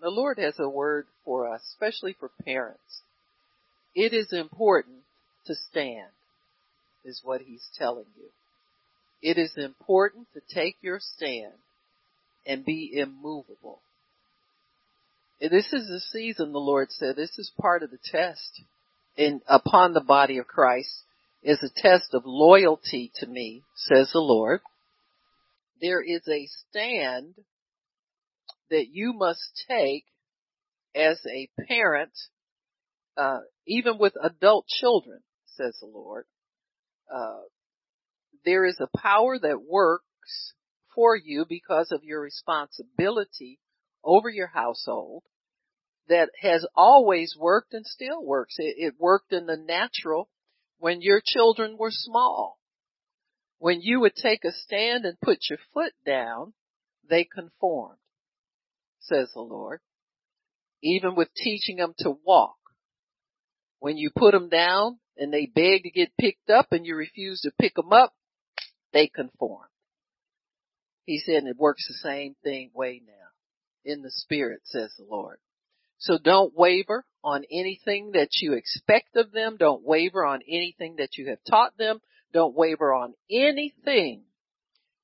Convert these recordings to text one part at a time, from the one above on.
The Lord has a word for us, especially for parents. It is important to stand, is what He's telling you. It is important to take your stand and be immovable. This is the season, the Lord said. This is part of the test in, upon the body of Christ is a test of loyalty to me, says the Lord. There is a stand that you must take as a parent, uh, even with adult children, says the Lord. Uh, there is a power that works for you because of your responsibility over your household that has always worked and still works. It, it worked in the natural when your children were small. When you would take a stand and put your foot down, they conformed, says the Lord. Even with teaching them to walk. When you put them down and they beg to get picked up and you refuse to pick them up, they conform. He said it works the same thing way now in the spirit, says the Lord. So don't waver on anything that you expect of them. Don't waver on anything that you have taught them. Don't waver on anything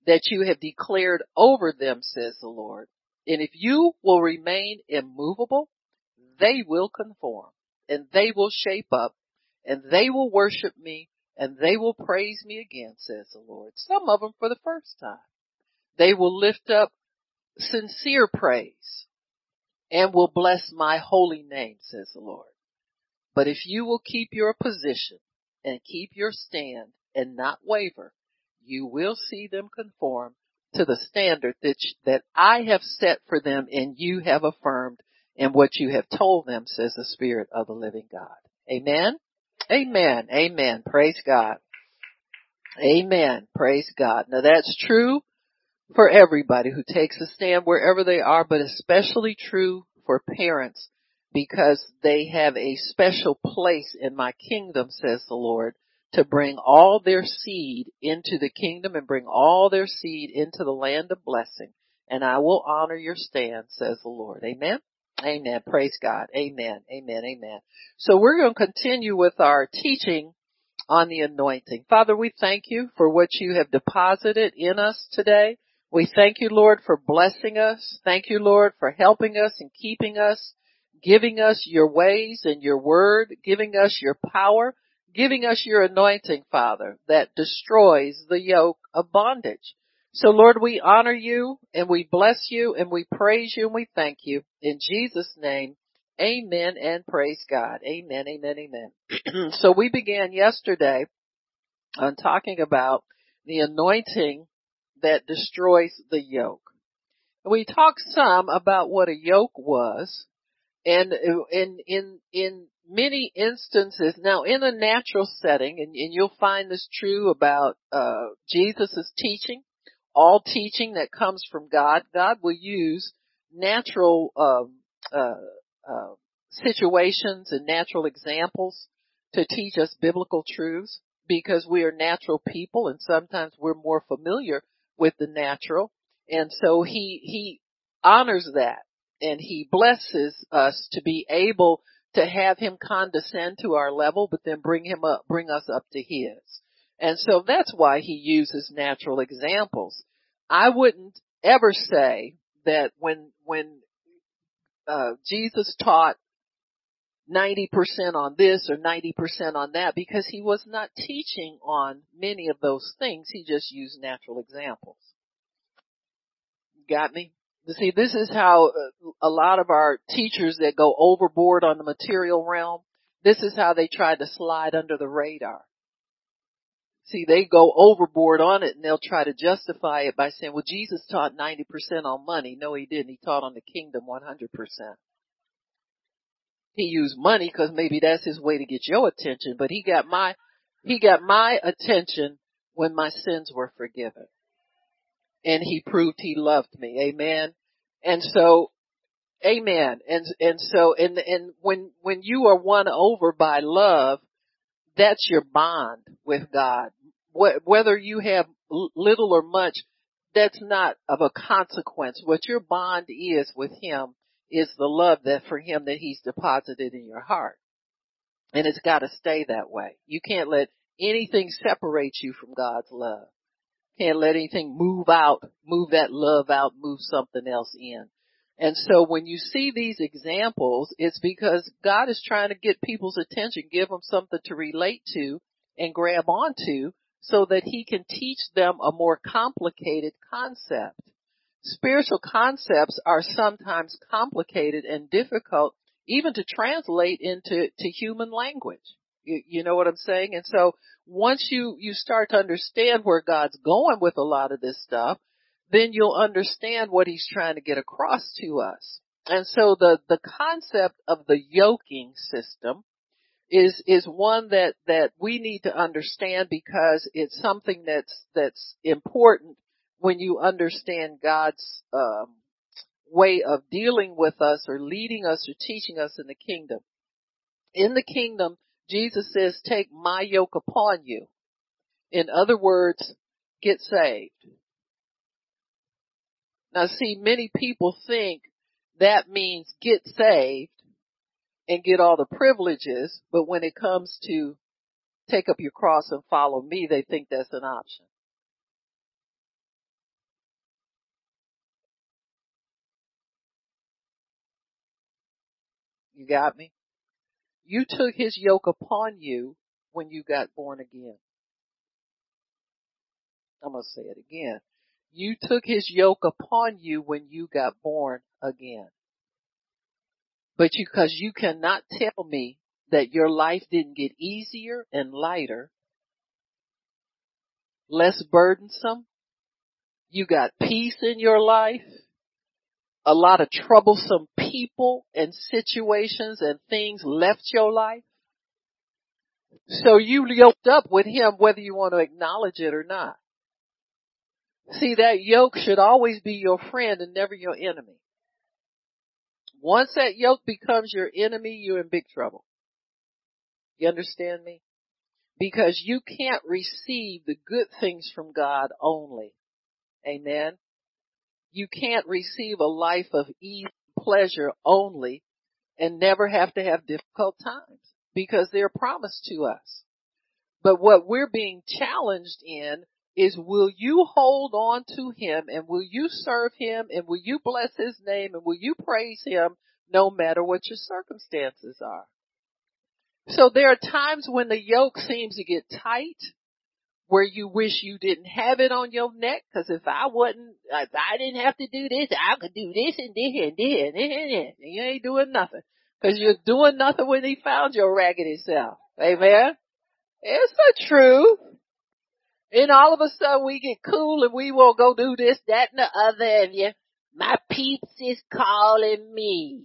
that you have declared over them, says the Lord. And if you will remain immovable, they will conform and they will shape up and they will worship me and they will praise me again, says the Lord. Some of them for the first time. They will lift up sincere praise and will bless my holy name, says the Lord. But if you will keep your position and keep your stand and not waver, you will see them conform to the standard that, that I have set for them and you have affirmed in what you have told them, says the Spirit of the living God. Amen. Amen. Amen. Praise God. Amen. Praise God. Now that's true for everybody who takes a stand wherever they are, but especially true for parents because they have a special place in my kingdom, says the Lord, to bring all their seed into the kingdom and bring all their seed into the land of blessing. And I will honor your stand, says the Lord. Amen. Amen. Praise God. Amen. Amen. Amen. So we're going to continue with our teaching on the anointing. Father, we thank you for what you have deposited in us today. We thank you, Lord, for blessing us. Thank you, Lord, for helping us and keeping us, giving us your ways and your word, giving us your power, giving us your anointing, Father, that destroys the yoke of bondage. So Lord, we honor you and we bless you and we praise you and we thank you in Jesus name. Amen and praise God. Amen, amen, amen. so we began yesterday on talking about the anointing that destroys the yoke. We talked some about what a yoke was and in, in, in many instances, now in a natural setting, and, and you'll find this true about, uh, Jesus' teaching, all teaching that comes from God, God will use natural, um, uh, uh, situations and natural examples to teach us biblical truths because we are natural people and sometimes we're more familiar with the natural. And so he, he honors that and he blesses us to be able to have him condescend to our level, but then bring him up, bring us up to his. And so that's why he uses natural examples. I wouldn't ever say that when, when, uh, Jesus taught 90% on this or 90% on that because he was not teaching on many of those things. He just used natural examples. Got me? See, this is how uh, a lot of our teachers that go overboard on the material realm, this is how they try to slide under the radar. See, they go overboard on it and they'll try to justify it by saying, well, Jesus taught 90% on money. No, he didn't. He taught on the kingdom 100%. He used money because maybe that's his way to get your attention, but he got my, he got my attention when my sins were forgiven. And he proved he loved me. Amen. And so, amen. And, and so, and, and when, when you are won over by love, that's your bond with God. Whether you have little or much, that's not of a consequence. What your bond is with Him is the love that for him that he's deposited in your heart. And it's got to stay that way. You can't let anything separate you from God's love. Can't let anything move out, move that love out, move something else in. And so when you see these examples, it's because God is trying to get people's attention, give them something to relate to and grab onto so that he can teach them a more complicated concept. Spiritual concepts are sometimes complicated and difficult even to translate into to human language. You, you know what I'm saying? And so once you, you start to understand where God's going with a lot of this stuff, then you'll understand what he's trying to get across to us. And so the, the concept of the yoking system is, is one that, that we need to understand because it's something that's, that's important when you understand God's, um, way of dealing with us or leading us or teaching us in the kingdom. In the kingdom, Jesus says, take my yoke upon you. In other words, get saved. Now see, many people think that means get saved and get all the privileges, but when it comes to take up your cross and follow me, they think that's an option. You got me? You took his yoke upon you when you got born again. I'm going to say it again. You took his yoke upon you when you got born again. But you, cause you cannot tell me that your life didn't get easier and lighter, less burdensome. You got peace in your life a lot of troublesome people and situations and things left your life. So you yoked up with him whether you want to acknowledge it or not. See, that yoke should always be your friend and never your enemy. Once that yoke becomes your enemy, you're in big trouble. You understand me? Because you can't receive the good things from God only. Amen. You can't receive a life of ease pleasure only and never have to have difficult times because they're promised to us. But what we're being challenged in is will you hold on to him and will you serve him and will you bless his name and will you praise him no matter what your circumstances are? So there are times when the yoke seems to get tight where you wish you didn't have it on your neck. Cause if I wasn't, if I didn't have to do this, I could do this and this and this and this and this. And you ain't doing nothing. Cause you're doing nothing when he found your raggedy self. Amen. It's the truth. And all of a sudden we get cool and we will go do this, that, and the other, and you, my peeps is calling me.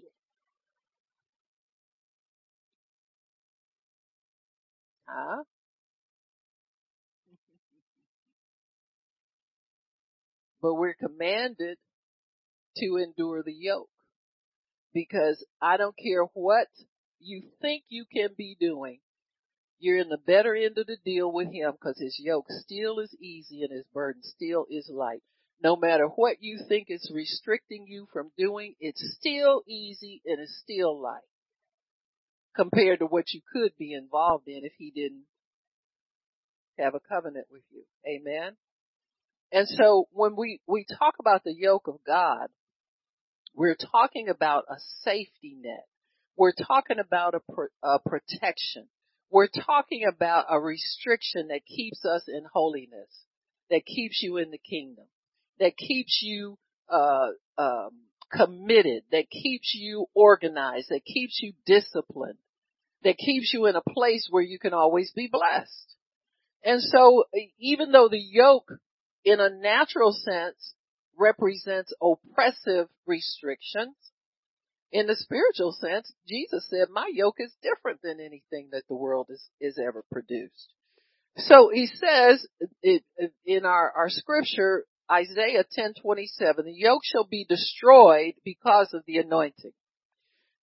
Huh? But we're commanded to endure the yoke. Because I don't care what you think you can be doing, you're in the better end of the deal with him because his yoke still is easy and his burden still is light. No matter what you think is restricting you from doing, it's still easy and it's still light compared to what you could be involved in if he didn't have a covenant with you. Amen. And so when we, we talk about the yoke of God, we're talking about a safety net. We're talking about a, pro, a protection. We're talking about a restriction that keeps us in holiness, that keeps you in the kingdom, that keeps you uh, um, committed, that keeps you organized, that keeps you disciplined, that keeps you in a place where you can always be blessed. And so even though the yoke in a natural sense represents oppressive restrictions. In the spiritual sense, Jesus said, my yoke is different than anything that the world is, is ever produced. So he says it, in our, our scripture, Isaiah 10:27, the yoke shall be destroyed because of the anointing.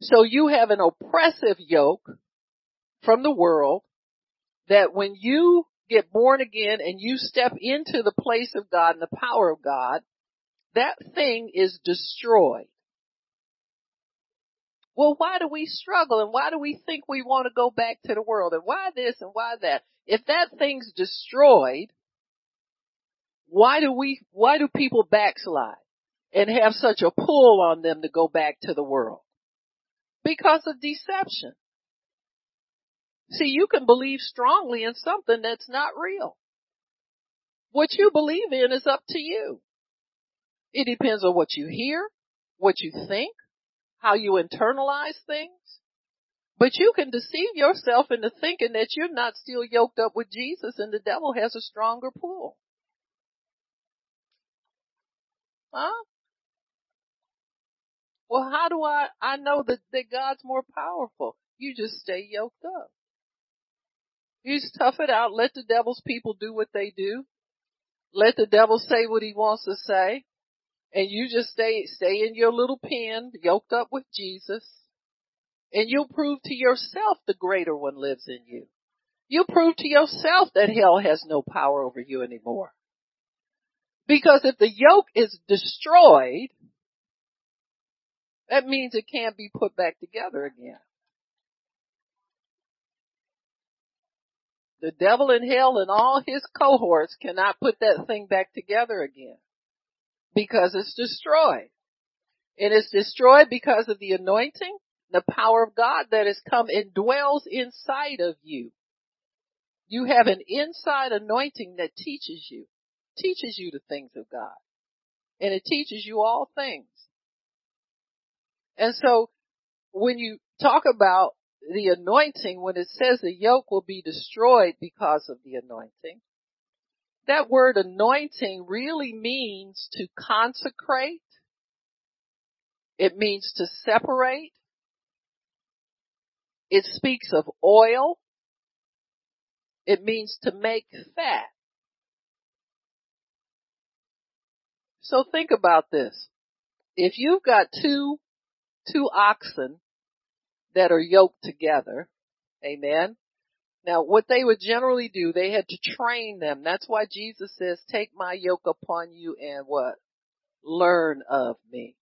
So you have an oppressive yoke from the world that when you get born again and you step into the place of God and the power of God, that thing is destroyed. Well, why do we struggle and why do we think we want to go back to the world and why this and why that? If that thing's destroyed, why do we, why do people backslide and have such a pull on them to go back to the world? Because of deception. See, you can believe strongly in something that's not real. What you believe in is up to you. It depends on what you hear, what you think, how you internalize things. But you can deceive yourself into thinking that you're not still yoked up with Jesus and the devil has a stronger pull. Huh? Well, how do I, I know that, that God's more powerful? You just stay yoked up. You just tough it out. Let the devil's people do what they do. Let the devil say what he wants to say. And you just stay, stay in your little pen, yoked up with Jesus. And you'll prove to yourself the greater one lives in you. You'll prove to yourself that hell has no power over you anymore. Because if the yoke is destroyed, that means it can't be put back together again. The devil in hell and all his cohorts cannot put that thing back together again because it's destroyed. And it's destroyed because of the anointing, the power of God that has come and dwells inside of you. You have an inside anointing that teaches you teaches you the things of God. And it teaches you all things. And so when you talk about the anointing, when it says the yoke will be destroyed because of the anointing, that word anointing really means to consecrate. It means to separate. It speaks of oil. It means to make fat. So think about this. If you've got two, two oxen that are yoked together, amen. Now what they would generally do, they had to train them. That's why Jesus says, take my yoke upon you and what? Learn of me.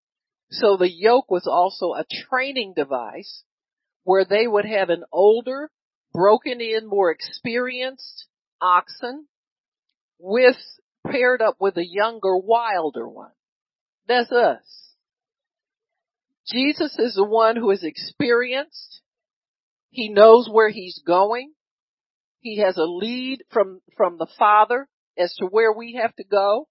So the yoke was also a training device where they would have an older, broken in, more experienced oxen with paired up with a younger, wilder one. That's us. Jesus is the one who is experienced. He knows where he's going. He has a lead from, from the Father as to where we have to go.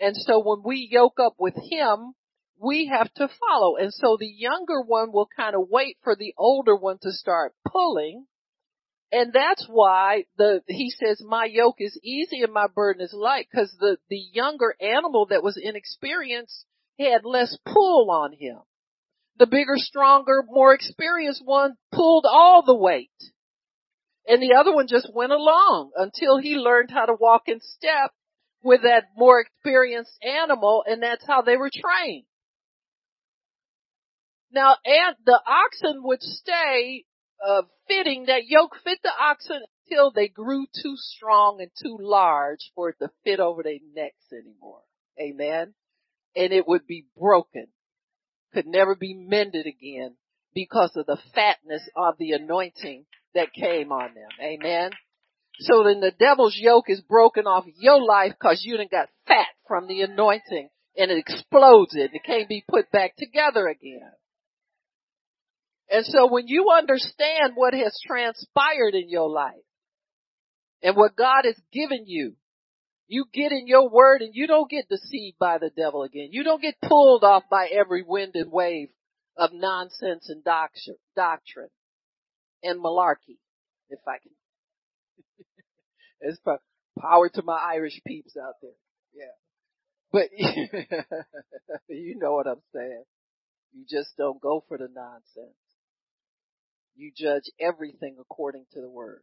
And so when we yoke up with him, we have to follow. And so the younger one will kind of wait for the older one to start pulling and that's why the, he says, my yoke is easy and my burden is light, cause the, the younger animal that was inexperienced had less pull on him. The bigger, stronger, more experienced one pulled all the weight. And the other one just went along until he learned how to walk in step with that more experienced animal and that's how they were trained. Now, and the oxen would stay uh, fitting that yoke fit the oxen until they grew too strong and too large for it to fit over their necks anymore. Amen. And it would be broken. Could never be mended again because of the fatness of the anointing that came on them. Amen. So then the devil's yoke is broken off your life because you done got fat from the anointing and it explodes it. It can't be put back together again. And so when you understand what has transpired in your life and what God has given you, you get in your word and you don't get deceived by the devil again. You don't get pulled off by every wind and wave of nonsense and doctrine doctrine and malarkey, if I can. it's power to my Irish peeps out there. Yeah. But you know what I'm saying. You just don't go for the nonsense. You judge everything according to the word.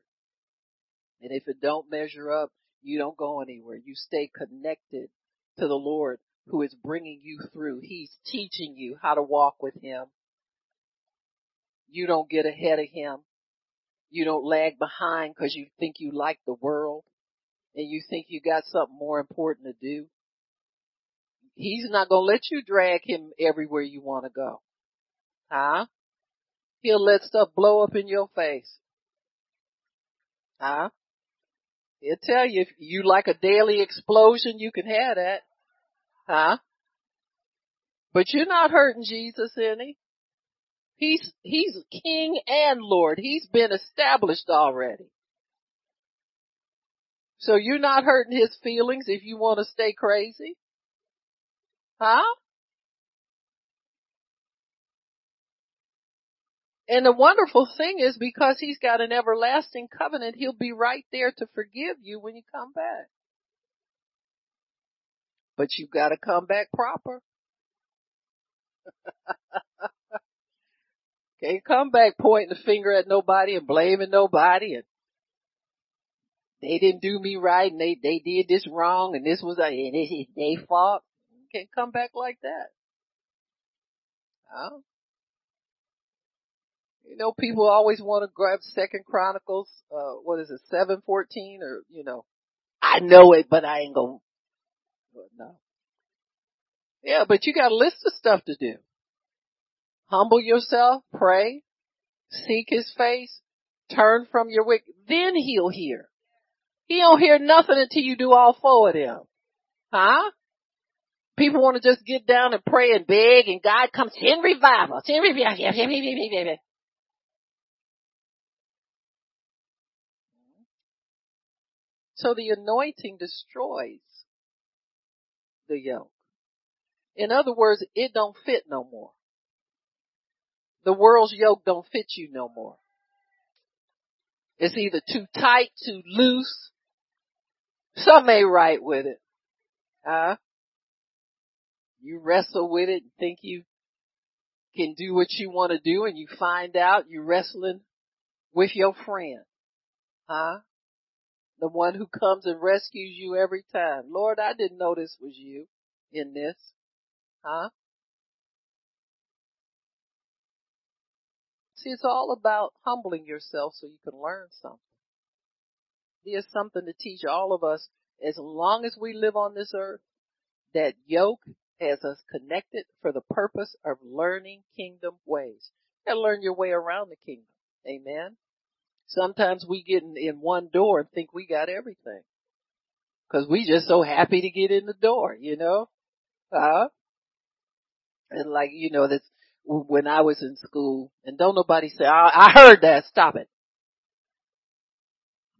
And if it don't measure up, you don't go anywhere. You stay connected to the Lord who is bringing you through. He's teaching you how to walk with Him. You don't get ahead of Him. You don't lag behind because you think you like the world and you think you got something more important to do. He's not going to let you drag Him everywhere you want to go. Huh? He'll let stuff blow up in your face. Huh? He'll tell you if you like a daily explosion, you can have that. Huh? But you're not hurting Jesus any. He's, he's King and Lord. He's been established already. So you're not hurting his feelings if you want to stay crazy? Huh? And the wonderful thing is because he's got an everlasting covenant, he'll be right there to forgive you when you come back. But you've got to come back proper. Can't come back pointing the finger at nobody and blaming nobody and they didn't do me right and they, they did this wrong and this was a, and it's their fault. You can't come back like that. Oh. You know, people always want to grab Second Chronicles, uh, what is it, 714 or, you know, I know it, but I ain't gonna, no. Yeah, but you got a list of stuff to do. Humble yourself, pray, seek his face, turn from your wicked, then he'll hear. He don't hear nothing until you do all four of them. Huh? People want to just get down and pray and beg and God comes, in revival, send revival. So the anointing destroys the yoke. In other words, it don't fit no more. The world's yoke don't fit you no more. It's either too tight, too loose. Some ain't right with it. Huh? You wrestle with it and think you can do what you want to do and you find out you're wrestling with your friend. Huh? The one who comes and rescues you every time. Lord, I didn't know this was you in this. Huh? See, it's all about humbling yourself so you can learn something. There's something to teach all of us as long as we live on this earth. That yoke has us connected for the purpose of learning kingdom ways. Gotta learn your way around the kingdom. Amen. Sometimes we get in, in one door and think we got everything. Cause we just so happy to get in the door, you know? Huh? And like, you know, that's when I was in school and don't nobody say, I, I heard that, stop it.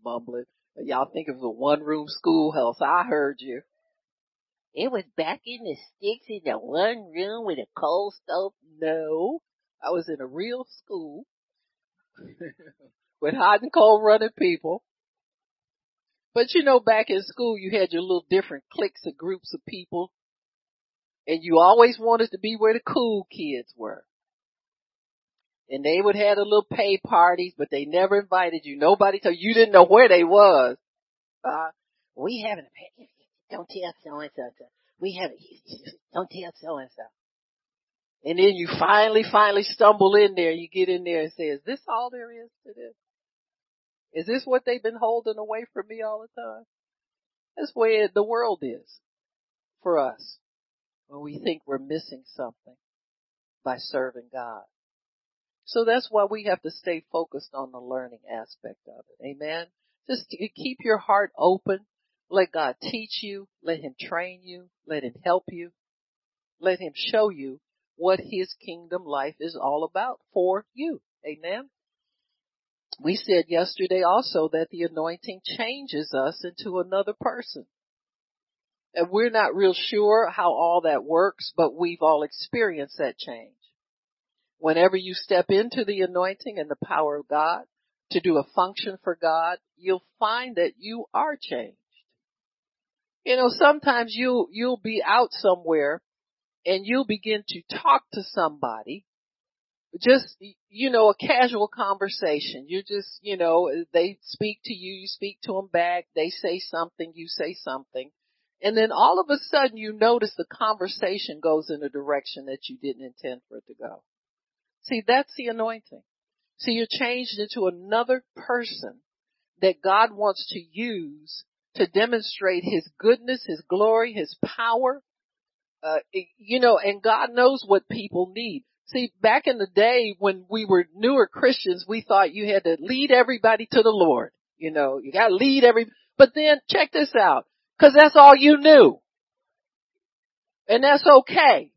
Mumbling. Y'all think of the one room schoolhouse. I heard you. It was back in the sticks in the one room with a coal stove. No, I was in a real school with hot and cold running people. But you know, back in school, you had your little different cliques of groups of people and you always wanted to be where the cool kids were. And they would have a little pay parties, but they never invited you. Nobody told you, you didn't know where they was. Uh, we haven't, don't tell so and so. We haven't, don't tell so and so. And then you finally, finally stumble in there. You get in there and say, is this all there is to this? Is this what they've been holding away from me all the time? That's where the world is for us when we think we're missing something by serving God. So that's why we have to stay focused on the learning aspect of it. Amen. Just keep your heart open. Let God teach you. Let Him train you. Let Him help you. Let Him show you what His kingdom life is all about for you. Amen. We said yesterday also that the anointing changes us into another person. And we're not real sure how all that works, but we've all experienced that change. Whenever you step into the anointing and the power of God to do a function for God, you'll find that you are changed. You know, sometimes you'll, you'll be out somewhere and you'll begin to talk to somebody just you know a casual conversation you just you know they speak to you you speak to them back they say something you say something and then all of a sudden you notice the conversation goes in a direction that you didn't intend for it to go. See, that's the anointing. See, you're changed into another person that God wants to use to demonstrate His goodness, His glory, His power. Uh, you know, and God knows what people need. See, back in the day when we were newer Christians, we thought you had to lead everybody to the Lord. You know, you gotta lead every, but then check this out, cause that's all you knew. And that's okay.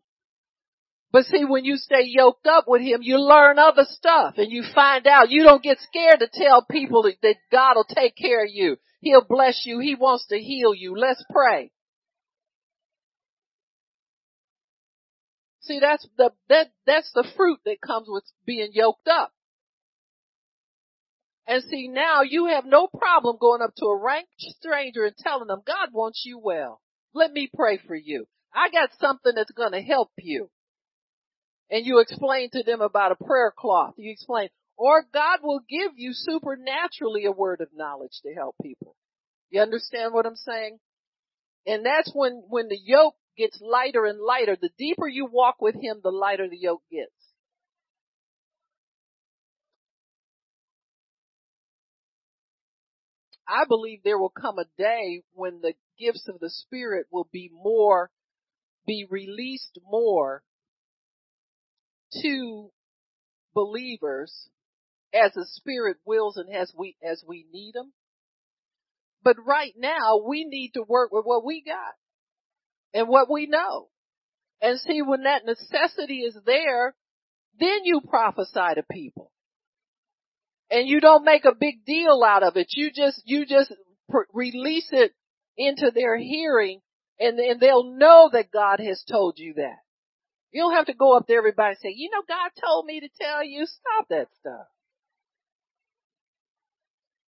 But see, when you stay yoked up with him, you learn other stuff and you find out. You don't get scared to tell people that, God will take care of you. He'll bless you. He wants to heal you. Let's pray. See, that's the, that, that's the fruit that comes with being yoked up. And see, now you have no problem going up to a rank stranger and telling them, God wants you well. Let me pray for you. I got something that's going to help you and you explain to them about a prayer cloth. You explain, or God will give you supernaturally a word of knowledge to help people. You understand what I'm saying? And that's when, when the yoke gets lighter and lighter. The deeper you walk with Him, the lighter the yoke gets. I believe there will come a day when the gifts of the Spirit will be more, be released more to believers as the Spirit wills and as we, as we need them. But right now we need to work with what we got and what we know. And see when that necessity is there, then you prophesy to people. And you don't make a big deal out of it. You just, you just pr- release it into their hearing and, and they'll know that God has told you that. You don't have to go up to everybody and say, you know, God told me to tell you, stop that stuff.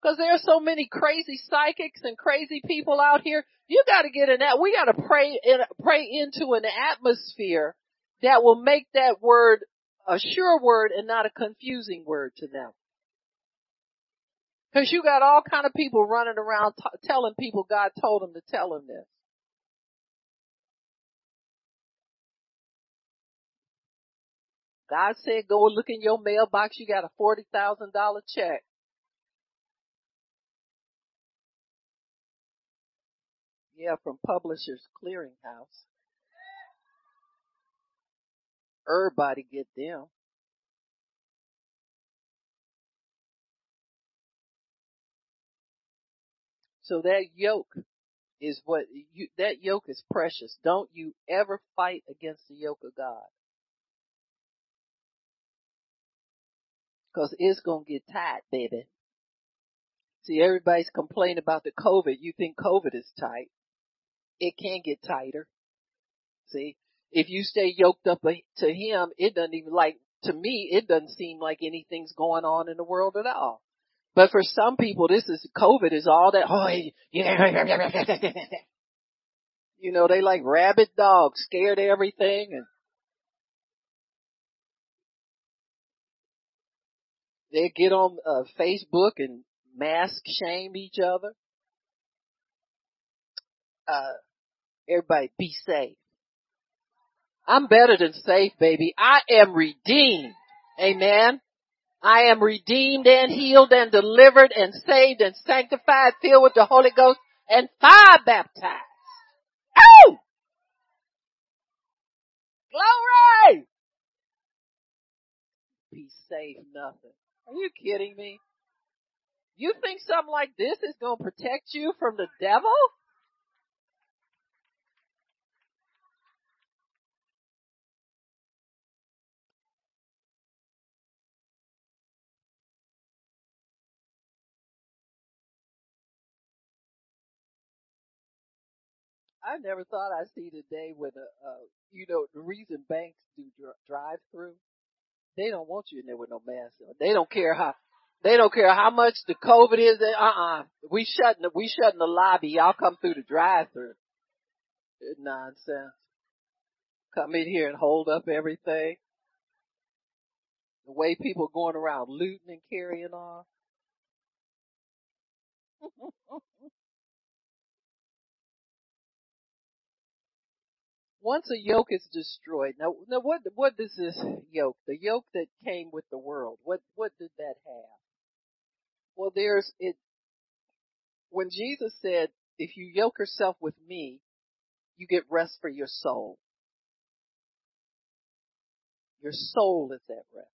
Cause there are so many crazy psychics and crazy people out here. You gotta get in that, we gotta pray in, pray into an atmosphere that will make that word a sure word and not a confusing word to them. Cause you got all kind of people running around t- telling people God told them to tell them this. God said go look in your mailbox, you got a $40,000 check. Yeah, from Publishers Clearinghouse. Everybody get them. So that yoke is what you, that yoke is precious. Don't you ever fight against the yoke of God. Cause it's gonna get tight, baby. See, everybody's complaining about the COVID. You think COVID is tight. It can get tighter. See, if you stay yoked up to him, it doesn't even like, to me, it doesn't seem like anything's going on in the world at all. But for some people, this is, COVID is all that, oh, yeah. You know, they like rabid dogs, scared of everything and they get on uh, Facebook and mask shame each other. Uh, everybody be safe. I'm better than safe, baby. I am redeemed. Amen. I am redeemed and healed and delivered and saved and sanctified, filled with the Holy Ghost and fire baptized. Oh! Glory! Be safe nothing. Are you kidding me? You think something like this is going to protect you from the devil? I never thought I'd see the day when, uh, uh, you know, the reason banks do dr- drive through, they don't want you in there with no mask on. They don't care how, they don't care how much the COVID is. Uh-uh. We shutting the, we shutting the lobby. Y'all come through the drive through. Nonsense. Come in here and hold up everything. The way people are going around looting and carrying on. Once a yoke is destroyed, now, now what, what does this yoke, the yoke that came with the world, what, what did that have? Well, there's, it, when Jesus said, if you yoke yourself with me, you get rest for your soul. your soul is at rest.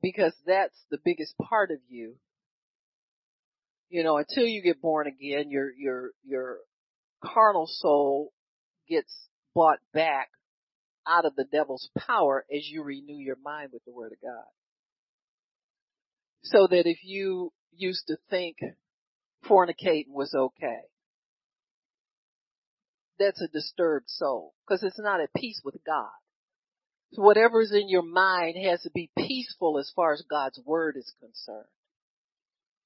Because that's the biggest part of you. You know, until you get born again, your, your, your carnal soul gets bought back out of the devil's power as you renew your mind with the word of God. So that if you used to think fornicating was okay, that's a disturbed soul because it's not at peace with God. So whatever's in your mind has to be peaceful as far as God's word is concerned.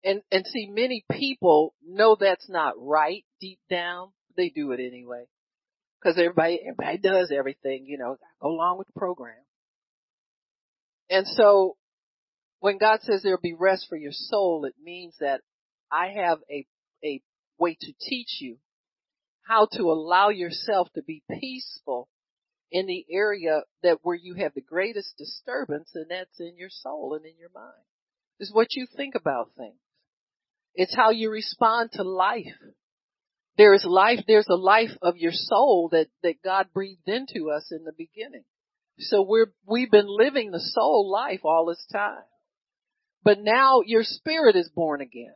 And, and see, many people know that's not right deep down. They do it anyway. Cause everybody, everybody does everything, you know, go along with the program. And so when God says there'll be rest for your soul, it means that I have a, a way to teach you how to allow yourself to be peaceful in the area that where you have the greatest disturbance and that's in your soul and in your mind. Is what you think about things. It's how you respond to life. There is life, there's a life of your soul that, that God breathed into us in the beginning. So we're, we've been living the soul life all this time. But now your spirit is born again.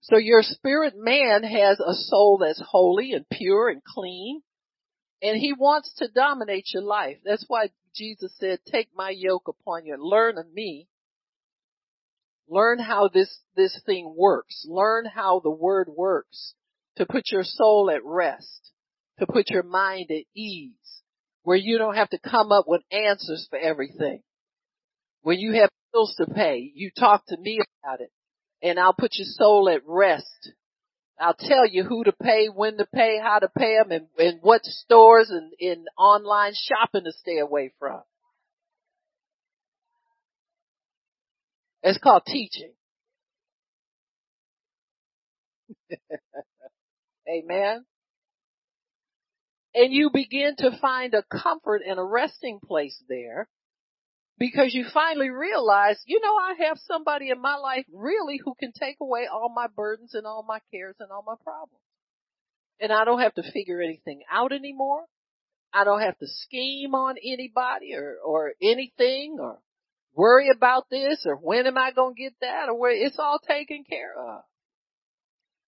So your spirit man has a soul that's holy and pure and clean. And he wants to dominate your life. That's why Jesus said, take my yoke upon you learn of me. Learn how this, this thing works. Learn how the word works to put your soul at rest, to put your mind at ease, where you don't have to come up with answers for everything. When you have bills to pay, you talk to me about it and I'll put your soul at rest. I'll tell you who to pay, when to pay, how to pay them, and, and what stores and, and online shopping to stay away from. It's called teaching. Amen. And you begin to find a comfort and a resting place there because you finally realize, you know, I have somebody in my life really who can take away all my burdens and all my cares and all my problems. And I don't have to figure anything out anymore. I don't have to scheme on anybody or, or anything or worry about this or when am I going to get that or where it's all taken care of.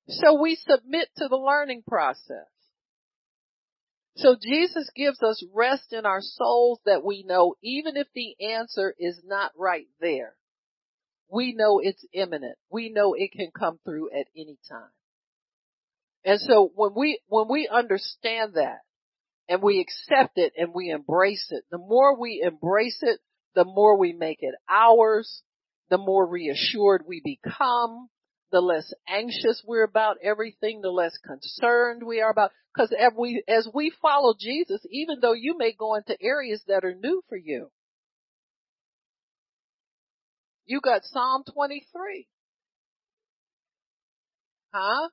So we submit to the learning process. So Jesus gives us rest in our souls that we know even if the answer is not right there, we know it's imminent. We know it can come through at any time. And so when we, when we understand that and we accept it and we embrace it, the more we embrace it, the more we make it ours, the more reassured we become, the less anxious we're about everything, the less concerned we are about. Because as we, as we follow Jesus, even though you may go into areas that are new for you, you got Psalm 23. Huh?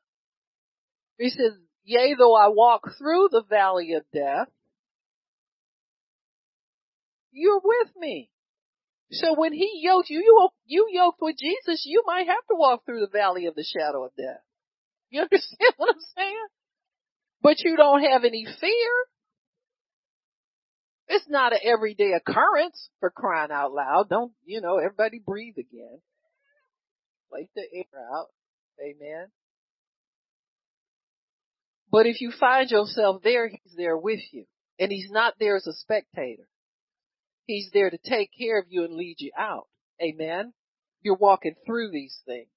He says, yea, though I walk through the valley of death, you're with me. So when he yoked you, you, you yoked with Jesus, you might have to walk through the valley of the shadow of death. You understand what I'm saying? But you don't have any fear. It's not an everyday occurrence for crying out loud. Don't, you know, everybody breathe again. Let the air out. Amen. But if you find yourself there, he's there with you. And he's not there as a spectator. He's there to take care of you and lead you out. Amen. You're walking through these things.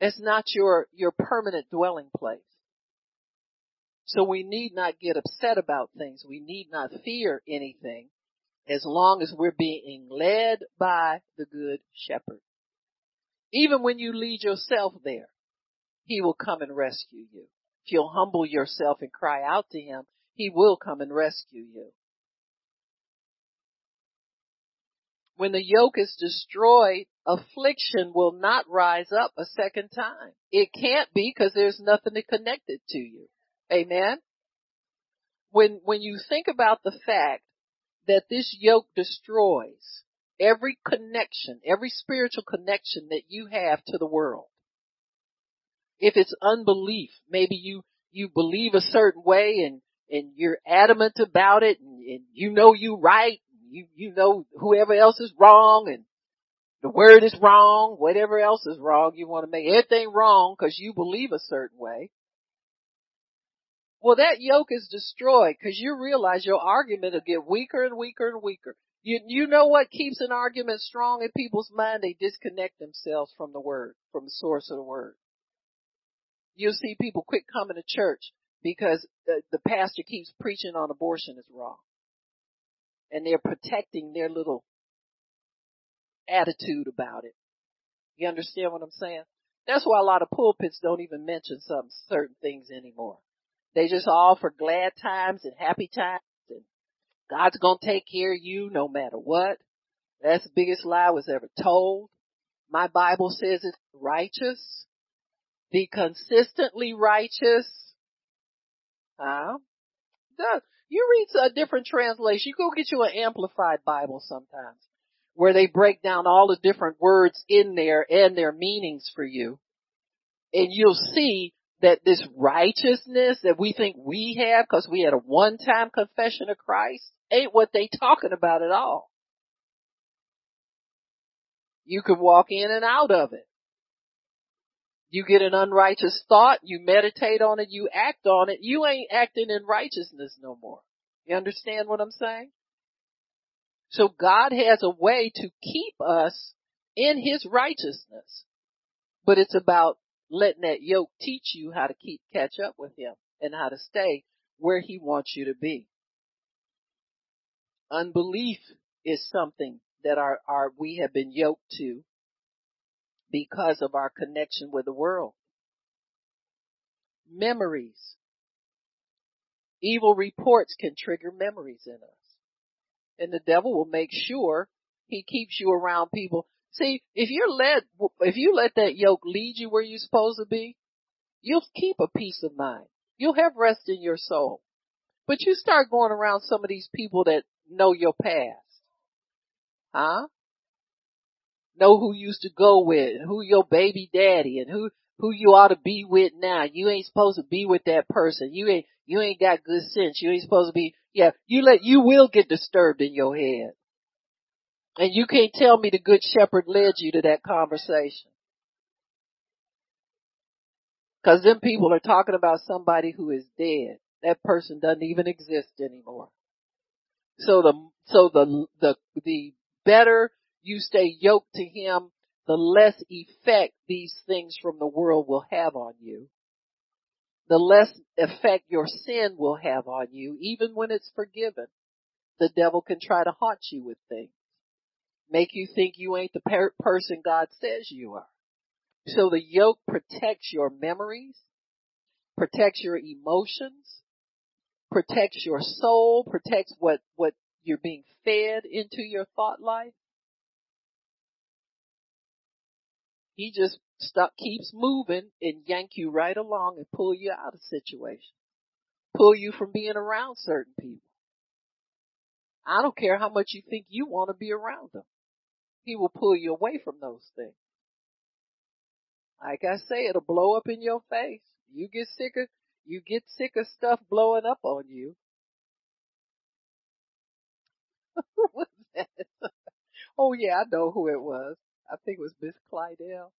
It's not your, your permanent dwelling place. So we need not get upset about things. We need not fear anything as long as we're being led by the good shepherd. Even when you lead yourself there, he will come and rescue you. If you'll humble yourself and cry out to him, he will come and rescue you. When the yoke is destroyed, affliction will not rise up a second time. It can't be because there's nothing to connect it to you. Amen. When, when you think about the fact that this yoke destroys every connection, every spiritual connection that you have to the world. If it's unbelief, maybe you, you believe a certain way and, and you're adamant about it and, and you know you right, you, you know whoever else is wrong and the word is wrong, whatever else is wrong, you want to make everything wrong because you believe a certain way. Well, that yoke is destroyed because you realize your argument will get weaker and weaker and weaker. You, you know what keeps an argument strong in people's mind? They disconnect themselves from the word, from the source of the word. You'll see people quit coming to church because the, the pastor keeps preaching on abortion is wrong. And they're protecting their little attitude about it. You understand what I'm saying? That's why a lot of pulpits don't even mention some certain things anymore. They just offer glad times and happy times and God's gonna take care of you no matter what. That's the biggest lie was ever told. My Bible says it's righteous. Be consistently righteous. Huh? You read a different translation. You go get you an amplified Bible sometimes where they break down all the different words in there and their meanings for you. And you'll see that this righteousness that we think we have because we had a one-time confession of Christ ain't what they talking about at all. You can walk in and out of it. You get an unrighteous thought, you meditate on it, you act on it, you ain't acting in righteousness no more. You understand what I'm saying? So God has a way to keep us in His righteousness. But it's about letting that yoke teach you how to keep, catch up with Him and how to stay where He wants you to be. Unbelief is something that our, our, we have been yoked to because of our connection with the world. Memories. Evil reports can trigger memories in us and the devil will make sure he keeps you around people. See, if you're led, if you let that yoke lead you where you're supposed to be, you'll keep a peace of mind. You'll have rest in your soul. But you start going around some of these people that know your past. Huh? Know who you used to go with, who your baby daddy, and who, who you ought to be with now. You ain't supposed to be with that person. You ain't, you ain't got good sense. You ain't supposed to be, yeah, you let, you will get disturbed in your head. And you can't tell me the good shepherd led you to that conversation. Cause them people are talking about somebody who is dead. That person doesn't even exist anymore. So the, so the, the, the better you stay yoked to him, the less effect these things from the world will have on you the less effect your sin will have on you, even when it's forgiven. The devil can try to haunt you with things. Make you think you ain't the per- person God says you are. So the yoke protects your memories, protects your emotions, protects your soul, protects what, what you're being fed into your thought life. He just stop, keeps moving and yank you right along and pull you out of situations. Pull you from being around certain people. I don't care how much you think you want to be around them. He will pull you away from those things. Like I say, it'll blow up in your face. You get sick of, you get sick of stuff blowing up on you. What's that? oh yeah, I know who it was. I think it was Miss Clydell.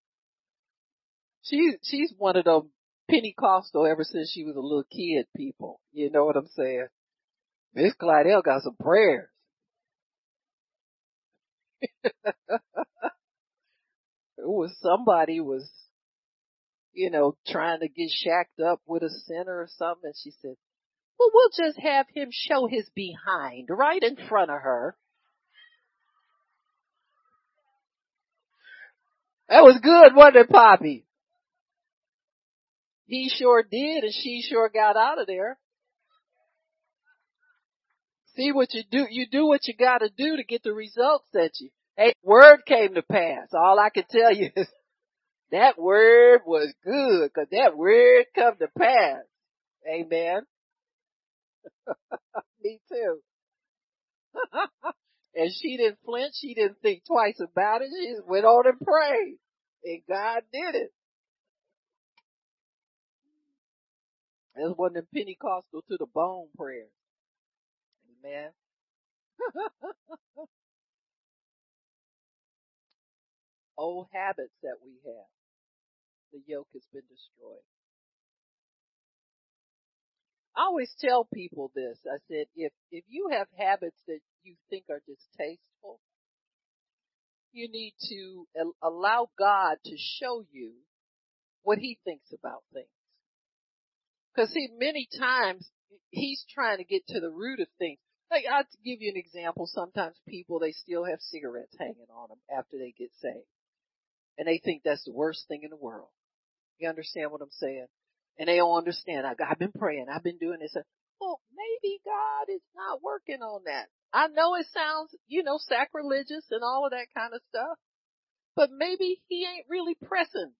She she's one of them Pentecostal ever since she was a little kid people. You know what I'm saying? Miss Clydell got some prayers. it was somebody was, you know, trying to get shacked up with a sinner or something and she said, well, we'll just have him show his behind right in front of her. That was good, wasn't it, Poppy? He sure did and she sure got out of there. See what you do, you do what you gotta do to get the results that you, hey, word came to pass. All I can tell you is that word was good cause that word come to pass. Amen. Me too. and she didn't flinch. She didn't think twice about it. She just went on and prayed. And God did it. That's one of them Pentecostal to the bone prayers. Amen. Old habits that we have. The yoke has been destroyed. I always tell people this. I said, if, if you have habits that you think are distasteful, you need to allow God to show you what he thinks about things. Cause see, many times he's trying to get to the root of things. Like, I'll give you an example. Sometimes people, they still have cigarettes hanging on them after they get saved. And they think that's the worst thing in the world. You understand what I'm saying? And they don't understand. I, I've been praying. I've been doing this. Well, maybe God is not working on that. I know it sounds, you know, sacrilegious and all of that kind of stuff, but maybe he ain't really pressing.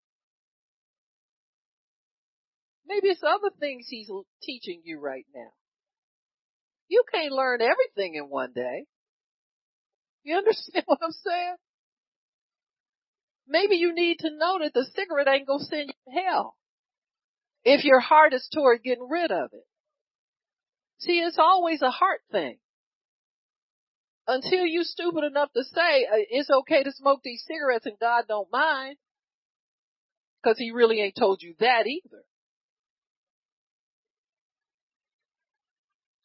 Maybe it's other things he's teaching you right now. You can't learn everything in one day. You understand what I'm saying? Maybe you need to know that the cigarette ain't gonna send you to hell. If your heart is toward getting rid of it. See, it's always a heart thing until you're stupid enough to say uh, it's okay to smoke these cigarettes and God don't mind, because He really ain't told you that either.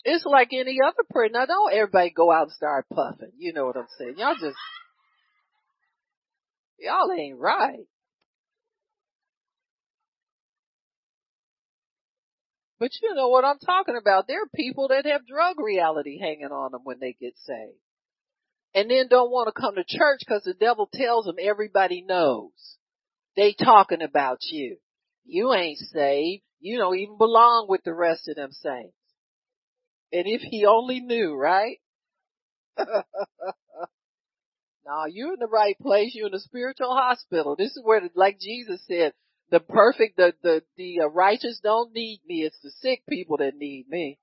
It's like any other prayer. Now don't everybody go out and start puffing. You know what I'm saying? Y'all just, y'all ain't right. But you know what I'm talking about. There are people that have drug reality hanging on them when they get saved and then don't want to come to church because the devil tells them everybody knows. They talking about you. You ain't saved. You don't even belong with the rest of them saints. And if he only knew, right? now you're in the right place. You're in a spiritual hospital. This is where, like Jesus said, the perfect, the, the, the uh, righteous don't need me. It's the sick people that need me.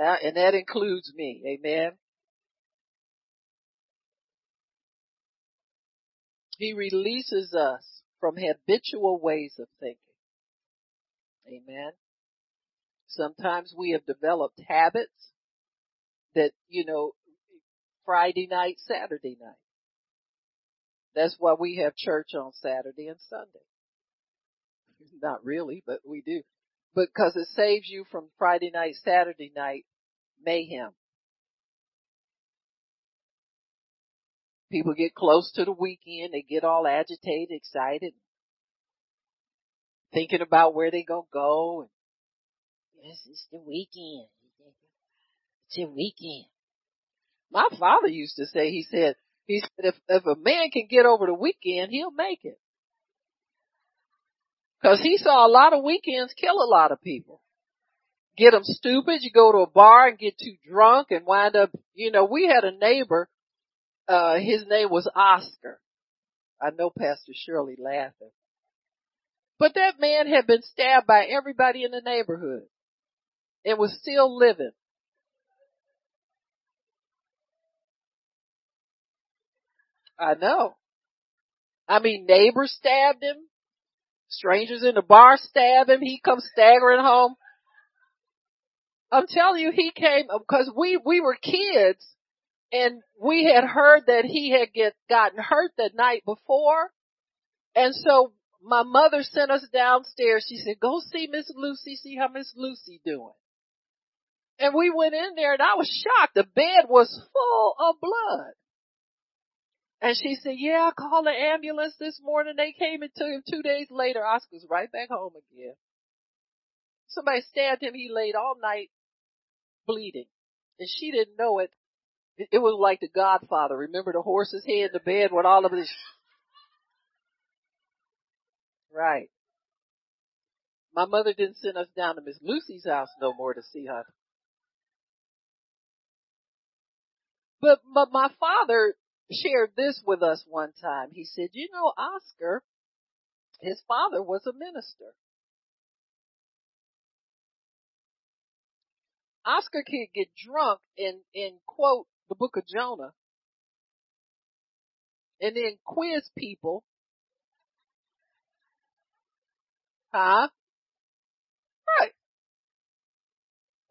Uh, and that includes me. Amen. He releases us from habitual ways of thinking. Amen. Sometimes we have developed habits that, you know, Friday night, Saturday night. That's why we have church on Saturday and Sunday. Not really, but we do. Because it saves you from Friday night, Saturday night mayhem. People get close to the weekend, they get all agitated, excited, thinking about where they gonna go. And, yes, it's the weekend. It's the weekend. My father used to say, he said, he said, if, if a man can get over the weekend, he'll make it. Cause he saw a lot of weekends kill a lot of people. Get them stupid, you go to a bar and get too drunk and wind up, you know, we had a neighbor uh, his name was Oscar. I know Pastor Shirley laughing. But that man had been stabbed by everybody in the neighborhood and was still living. I know. I mean, neighbors stabbed him. Strangers in the bar stab him. He comes staggering home. I'm telling you, he came because we we were kids and we had heard that he had get gotten hurt the night before. And so my mother sent us downstairs. She said, go see Miss Lucy, see how Miss Lucy doing. And we went in there and I was shocked. The bed was full of blood. And she said, yeah, I called the ambulance this morning. They came and took him two days later. Oscar's right back home again. Somebody stabbed him. He laid all night bleeding. And she didn't know it it was like the Godfather. Remember the horse's head, in the bed with all of this. Right. My mother didn't send us down to Miss Lucy's house no more to see her. But, but my father shared this with us one time. He said, you know, Oscar, his father was a minister. Oscar could get drunk and, and quote the book of Jonah and then quiz people. Huh? Right.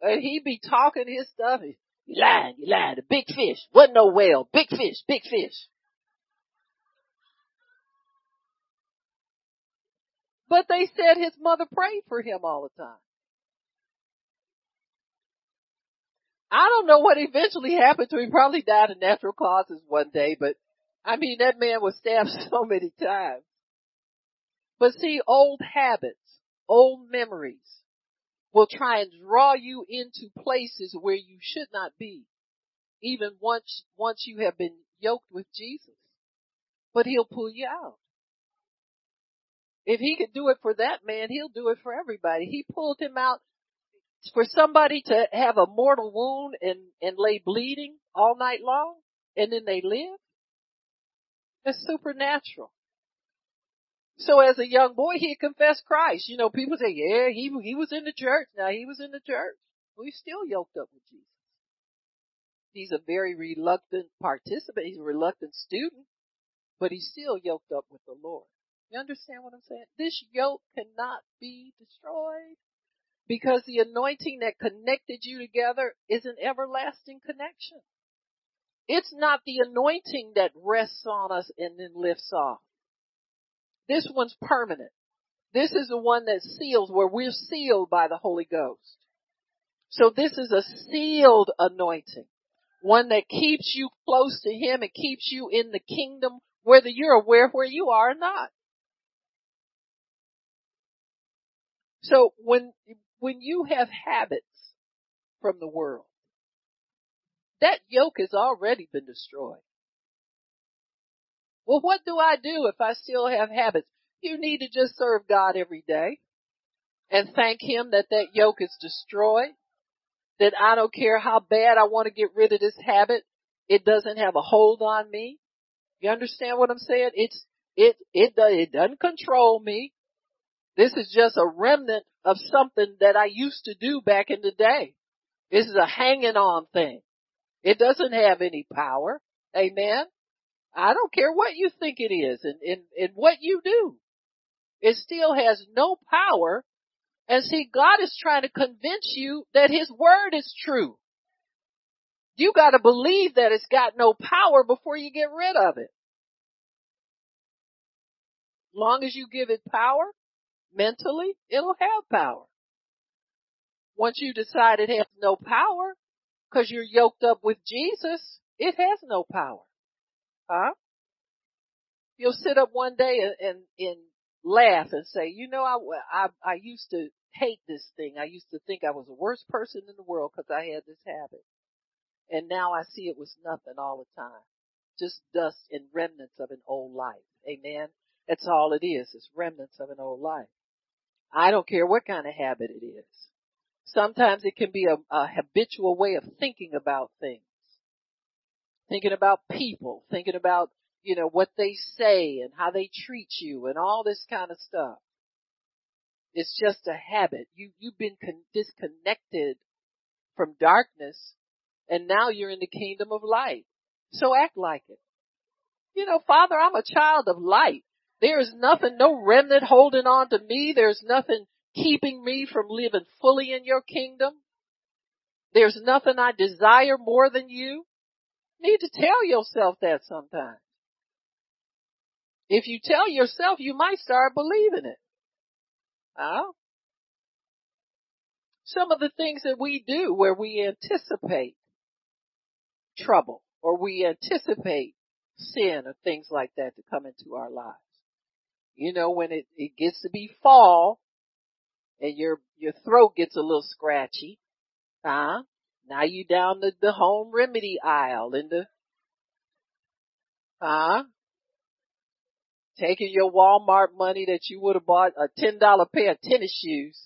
And he'd be talking his stuff. You lied, you lying. The big fish. Wasn't no whale. Big fish, big fish. But they said his mother prayed for him all the time. I don't know what eventually happened to him. He probably died of natural causes one day, but I mean, that man was stabbed so many times. But see, old habits, old memories will try and draw you into places where you should not be, even once, once you have been yoked with Jesus. But he'll pull you out. If he could do it for that man, he'll do it for everybody. He pulled him out for somebody to have a mortal wound and, and lay bleeding all night long and then they live. It's supernatural. So as a young boy, he confessed Christ. You know, people say, yeah, he, he was in the church. Now he was in the church. We well, still yoked up with Jesus. He's a very reluctant participant. He's a reluctant student, but he's still yoked up with the Lord. You understand what I'm saying? This yoke cannot be destroyed because the anointing that connected you together is an everlasting connection. It's not the anointing that rests on us and then lifts off. This one's permanent. This is the one that seals where we're sealed by the Holy Ghost. So this is a sealed anointing. One that keeps you close to Him and keeps you in the kingdom whether you're aware of where you are or not. So when, when you have habits from the world, that yoke has already been destroyed. Well, what do I do if I still have habits? You need to just serve God every day and thank Him that that yoke is destroyed. That I don't care how bad I want to get rid of this habit. It doesn't have a hold on me. You understand what I'm saying? It's, it, it, it doesn't control me. This is just a remnant of something that I used to do back in the day. This is a hanging on thing. It doesn't have any power. Amen. I don't care what you think it is and, and, and what you do. It still has no power. And see, God is trying to convince you that His word is true. You gotta believe that it's got no power before you get rid of it. Long as you give it power, mentally, it'll have power. Once you decide it has no power, cause you're yoked up with Jesus, it has no power. Huh? You'll sit up one day and, and, and laugh and say, you know, I, I, I used to hate this thing. I used to think I was the worst person in the world because I had this habit. And now I see it was nothing all the time. Just dust and remnants of an old life. Amen. That's all it is. It's remnants of an old life. I don't care what kind of habit it is. Sometimes it can be a, a habitual way of thinking about things. Thinking about people, thinking about, you know, what they say and how they treat you and all this kind of stuff. It's just a habit. You, you've been con- disconnected from darkness and now you're in the kingdom of light. So act like it. You know, Father, I'm a child of light. There is nothing, no remnant holding on to me. There's nothing keeping me from living fully in your kingdom. There's nothing I desire more than you. Need to tell yourself that sometimes. If you tell yourself, you might start believing it. Huh? Some of the things that we do where we anticipate trouble or we anticipate sin or things like that to come into our lives. You know, when it, it gets to be fall and your, your throat gets a little scratchy, huh? Now you down the, the home remedy aisle in the, huh? Taking your Walmart money that you would have bought a $10 pair of tennis shoes.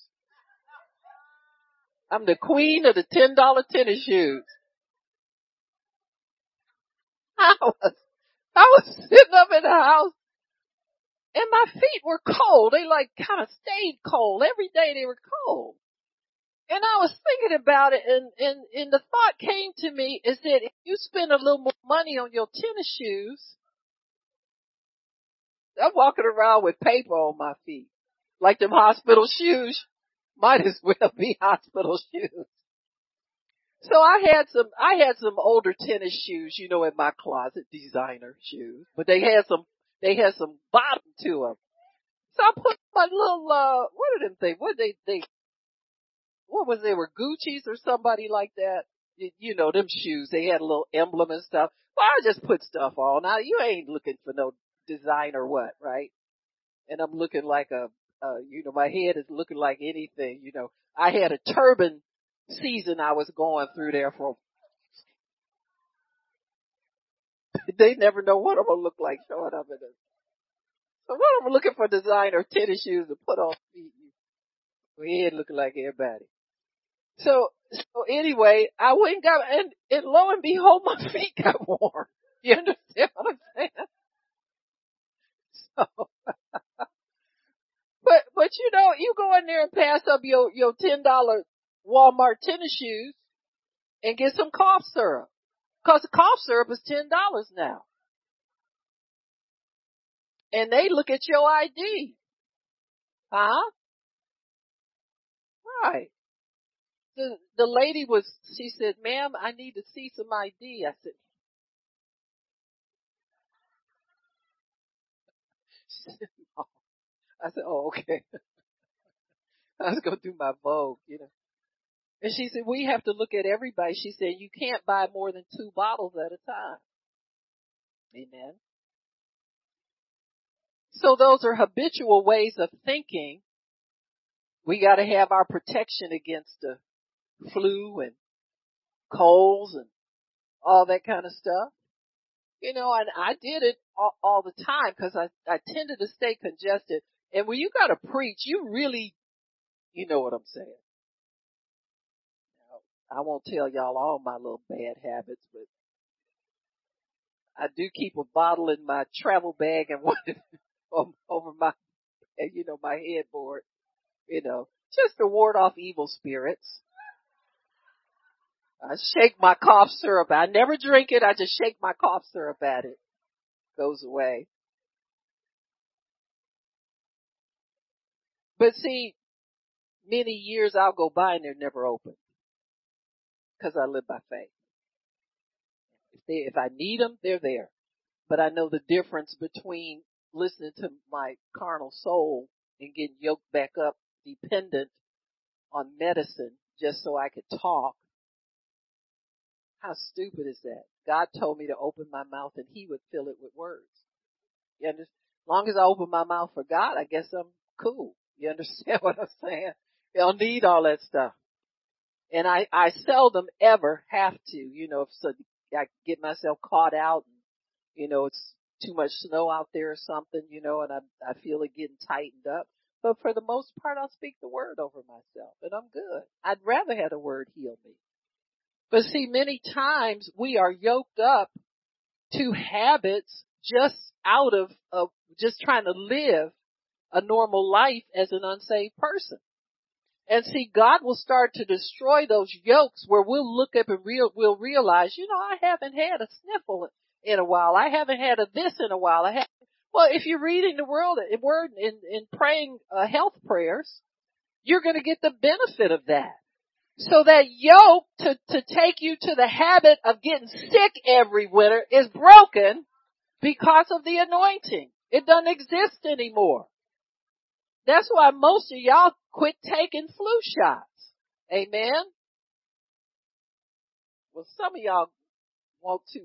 I'm the queen of the $10 tennis shoes. I was, I was sitting up in the house and my feet were cold. They like kind of stayed cold. Every day they were cold. And I was thinking about it and, and, and the thought came to me is that if you spend a little more money on your tennis shoes, I'm walking around with paper on my feet. Like them hospital shoes. Might as well be hospital shoes. So I had some, I had some older tennis shoes, you know, in my closet, designer shoes, but they had some, they had some bottom to them. So I put my little, uh, what are them things? What they, they, what was they were Gucci's or somebody like that? You, know, them shoes, they had a little emblem and stuff. Well, I just put stuff on. Now you ain't looking for no design or what, right? And I'm looking like a, uh, you know, my head is looking like anything, you know. I had a turban season I was going through there for. they never know what I'm gonna look like showing up in it. So what I'm looking for designer tennis shoes to put on feet. We ain't looking like everybody. So, so anyway, I went got, and, and lo and behold, my feet got warm. You understand what I'm saying? So, but, but you know, you go in there and pass up your, your $10 Walmart tennis shoes and get some cough syrup. Cause the cough syrup is $10 now. And they look at your ID. Huh? Right. The, the lady was, she said, ma'am, I need to see some ID. I said. I said, oh, okay. I was going do my Vogue, you know. And she said, we have to look at everybody. She said, you can't buy more than two bottles at a time. Amen. So those are habitual ways of thinking. We got to have our protection against the flu and colds and all that kind of stuff. You know, and I did it all, all the time because I, I tended to stay congested. And when you got to preach, you really, you know what I'm saying. Now, I won't tell y'all all my little bad habits, but I do keep a bottle in my travel bag and one over my, you know, my headboard, you know, just to ward off evil spirits. I shake my cough syrup. I never drink it. I just shake my cough syrup at it. Goes away. But see, many years I'll go by and they're never open. Cause I live by faith. If they, if I need them, they're there. But I know the difference between listening to my carnal soul and getting yoked back up dependent on medicine just so I could talk how stupid is that? God told me to open my mouth and he would fill it with words. You understand? As long as I open my mouth for God, I guess I'm cool. You understand what I'm saying? You don't need all that stuff. And I, I seldom ever have to, you know, if so I get myself caught out and, you know, it's too much snow out there or something, you know, and I, I feel it getting tightened up. But for the most part, I'll speak the word over myself and I'm good. I'd rather have the word heal me. But see, many times we are yoked up to habits just out of, of just trying to live a normal life as an unsaved person. And see, God will start to destroy those yokes where we'll look up and real, we'll realize, you know, I haven't had a sniffle in a while. I haven't had a this in a while. I have well, if you're reading the world, word and, praying uh, health prayers, you're going to get the benefit of that. So that yoke to, to take you to the habit of getting sick every winter is broken because of the anointing. It doesn't exist anymore. That's why most of y'all quit taking flu shots. Amen. Well, some of y'all want to,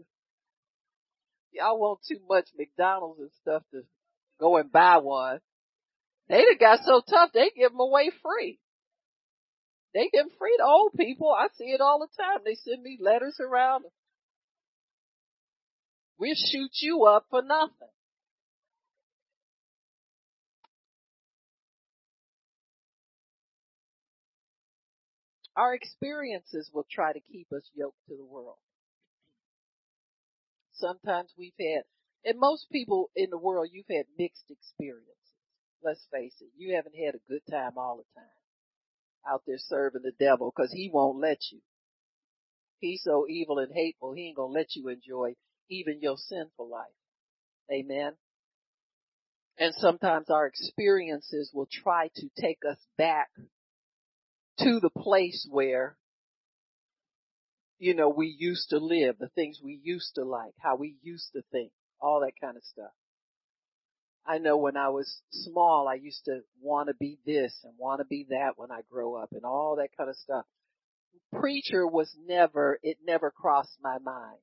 y'all want too much McDonald's and stuff to go and buy one. They done got so tough they give them away free. They give free to old people. I see it all the time. They send me letters around. We'll shoot you up for nothing. Our experiences will try to keep us yoked to the world. Sometimes we've had, and most people in the world, you've had mixed experiences. Let's face it, you haven't had a good time all the time out there serving the devil because he won't let you. He's so evil and hateful, he ain't gonna let you enjoy even your sinful life. Amen. And sometimes our experiences will try to take us back to the place where you know, we used to live, the things we used to like, how we used to think, all that kind of stuff. I know when I was small, I used to want to be this and want to be that when I grow up and all that kind of stuff. Preacher was never, it never crossed my mind.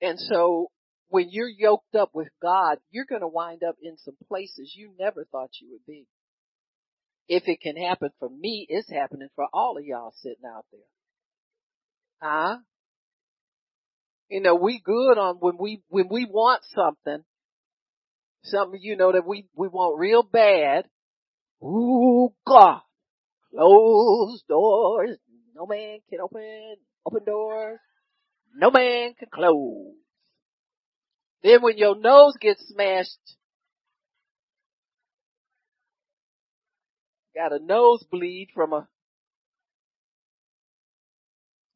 And so when you're yoked up with God, you're going to wind up in some places you never thought you would be. If it can happen for me, it's happening for all of y'all sitting out there. Huh? You know, we good on when we, when we want something, something, you know, that we, we want real bad. Ooh, God. Close doors. No man can open. Open doors. No man can close. Then when your nose gets smashed, got a nosebleed from a,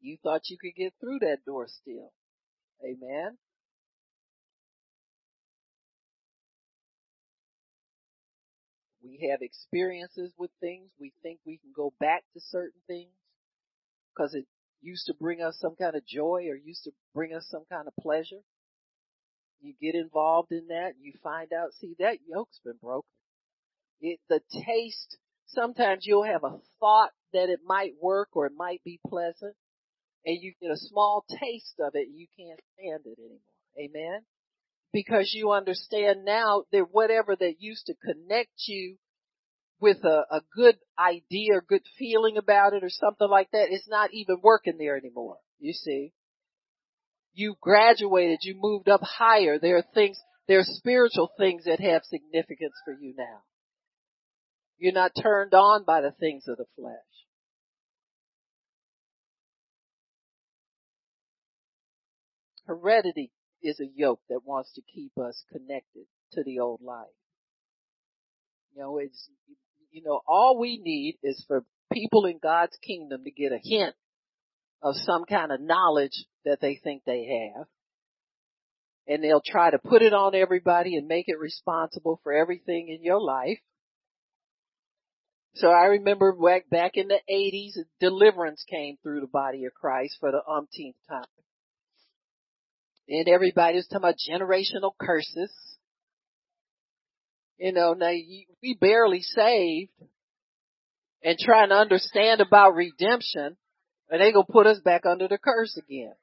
you thought you could get through that door still. Amen. We have experiences with things. We think we can go back to certain things because it used to bring us some kind of joy or used to bring us some kind of pleasure. You get involved in that you find out, see, that yoke's been broken. It, the taste, sometimes you'll have a thought that it might work or it might be pleasant and you get a small taste of it you can't stand it anymore. Amen? Because you understand now that whatever that used to connect you with a, a good idea or good feeling about it or something like that, it's not even working there anymore. You see? You graduated, you moved up higher. There are things, there are spiritual things that have significance for you now. You're not turned on by the things of the flesh. Heredity is a yoke that wants to keep us connected to the old life. You know, it's, you know, all we need is for people in God's kingdom to get a hint of some kind of knowledge that they think they have. And they'll try to put it on everybody and make it responsible for everything in your life. So I remember back, back in the 80s, deliverance came through the body of Christ for the umpteenth time. And everybody was talking about generational curses. You know, now we barely saved and trying to understand about redemption and they gonna put us back under the curse again.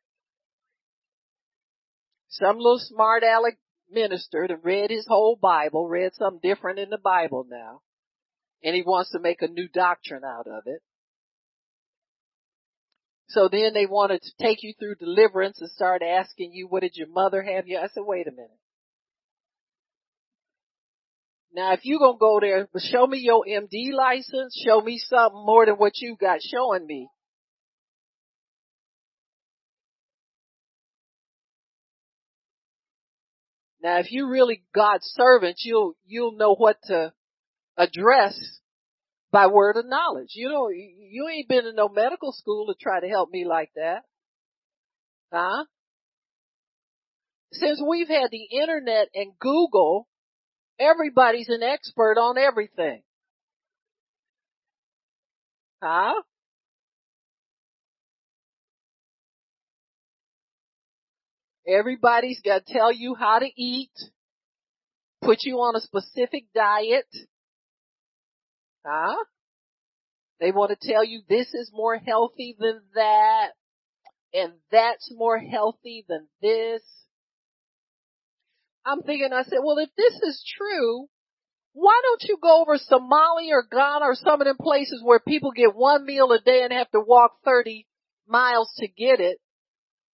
Some little smart aleck minister that read his whole Bible, read something different in the Bible now, and he wants to make a new doctrine out of it. So then they wanted to take you through deliverance and start asking you, what did your mother have you? I said, wait a minute. Now if you're gonna go there, show me your MD license, show me something more than what you got showing me. Now if you're really God's servant, you'll, you'll know what to address by word of knowledge. You know, you ain't been in no medical school to try to help me like that. Huh? Since we've had the internet and Google, everybody's an expert on everything. Huh? Everybody's got to tell you how to eat, put you on a specific diet, Huh? They want to tell you this is more healthy than that, and that's more healthy than this. I'm thinking, I said, well, if this is true, why don't you go over Somalia or Ghana or some of them places where people get one meal a day and have to walk 30 miles to get it,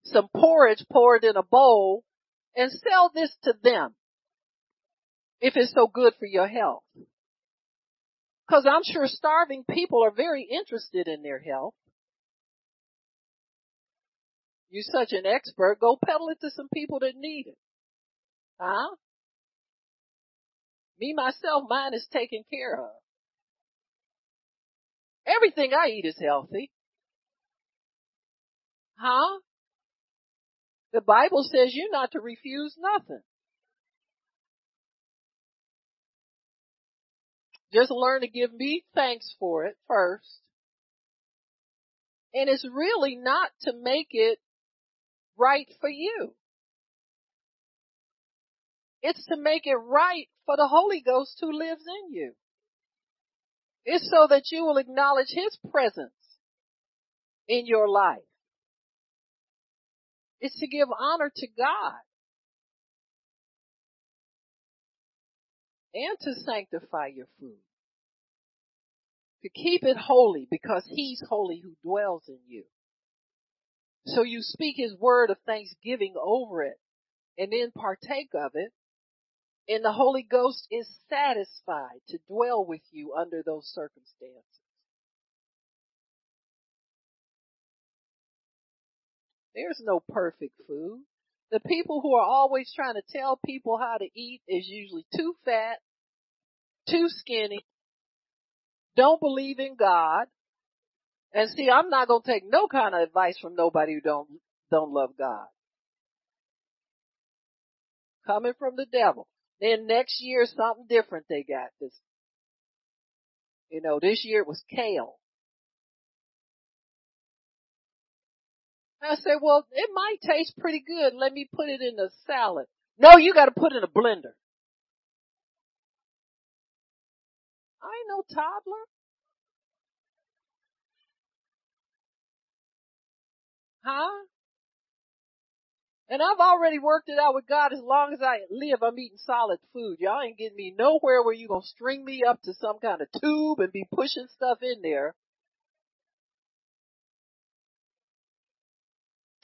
some porridge poured in a bowl, and sell this to them if it's so good for your health. Cause I'm sure starving people are very interested in their health. You're such an expert, go peddle it to some people that need it. Huh? Me myself, mine is taken care of. Everything I eat is healthy. Huh? The Bible says you're not to refuse nothing. Just learn to give me thanks for it first. And it's really not to make it right for you. It's to make it right for the Holy Ghost who lives in you. It's so that you will acknowledge His presence in your life. It's to give honor to God and to sanctify your food. To keep it holy because He's holy who dwells in you. So you speak His word of thanksgiving over it and then partake of it. And the Holy Ghost is satisfied to dwell with you under those circumstances. There's no perfect food. The people who are always trying to tell people how to eat is usually too fat, too skinny, don't believe in God. And see, I'm not going to take no kind of advice from nobody who don't, don't love God. Coming from the devil. Then next year something different they got. This, you know, this year it was kale. I said, well, it might taste pretty good. Let me put it in a salad. No, you got to put it in a blender. I ain't no toddler. Huh? And I've already worked it out with God as long as I live, I'm eating solid food. Y'all ain't getting me nowhere where you gonna string me up to some kind of tube and be pushing stuff in there.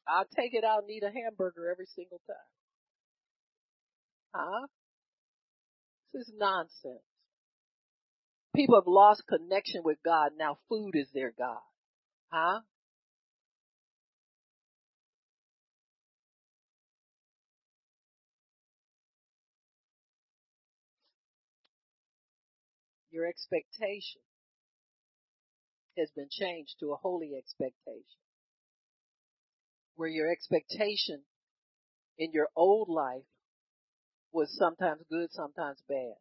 I'll take it out and eat a hamburger every single time. Huh? This is nonsense. People have lost connection with God. Now food is their God. Huh? Your expectation has been changed to a holy expectation. Where your expectation in your old life was sometimes good, sometimes bad.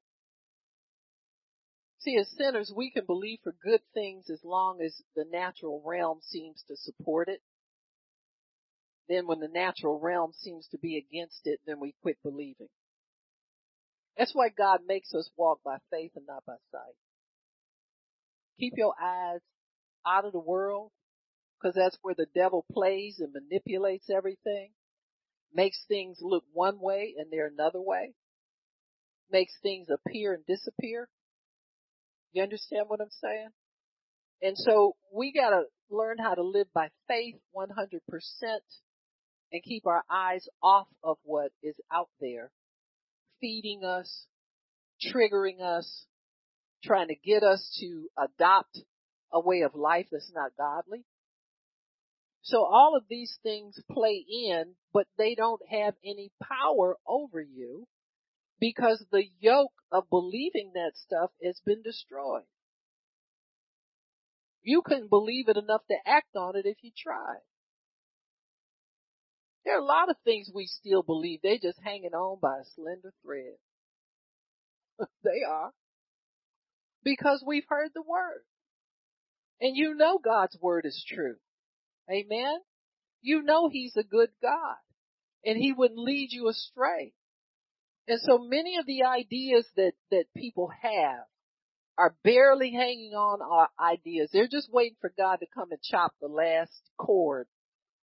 See, as sinners, we can believe for good things as long as the natural realm seems to support it. Then when the natural realm seems to be against it, then we quit believing. That's why God makes us walk by faith and not by sight. Keep your eyes out of the world because that's where the devil plays and manipulates everything. Makes things look one way and they're another way. Makes things appear and disappear. You understand what I'm saying? And so we gotta learn how to live by faith 100% and keep our eyes off of what is out there feeding us, triggering us, trying to get us to adopt a way of life that's not godly. So all of these things play in, but they don't have any power over you because the yoke of believing that stuff has been destroyed. You couldn't believe it enough to act on it if you tried. There are a lot of things we still believe. They're just hanging on by a slender thread. they are. Because we've heard the word. And you know God's word is true. Amen? You know He's a good God. And He wouldn't lead you astray. And so many of the ideas that, that people have are barely hanging on our ideas. They're just waiting for God to come and chop the last cord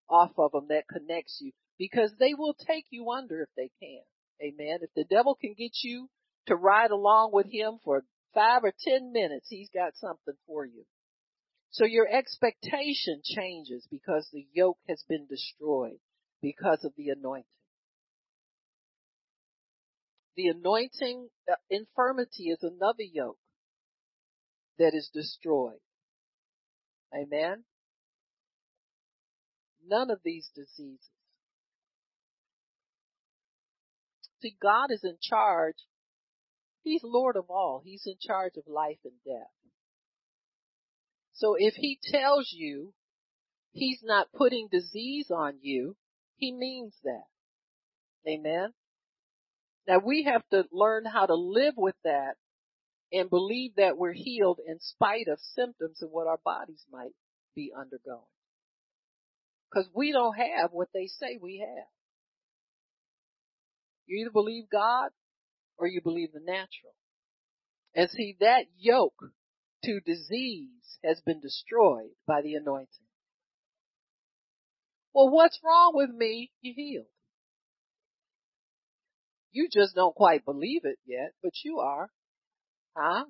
off of them that connects you because they will take you under if they can. Amen. If the devil can get you to ride along with him for five or ten minutes, he's got something for you. So your expectation changes because the yoke has been destroyed because of the anointing. The anointing, uh, infirmity is another yoke that is destroyed. Amen. None of these diseases. See, God is in charge. He's Lord of all. He's in charge of life and death. So if He tells you He's not putting disease on you, He means that. Amen. Now we have to learn how to live with that and believe that we're healed in spite of symptoms of what our bodies might be undergoing. Cause we don't have what they say we have. You either believe God or you believe the natural. And see that yoke to disease has been destroyed by the anointing. Well, what's wrong with me? You healed. You just don't quite believe it yet, but you are. Huh?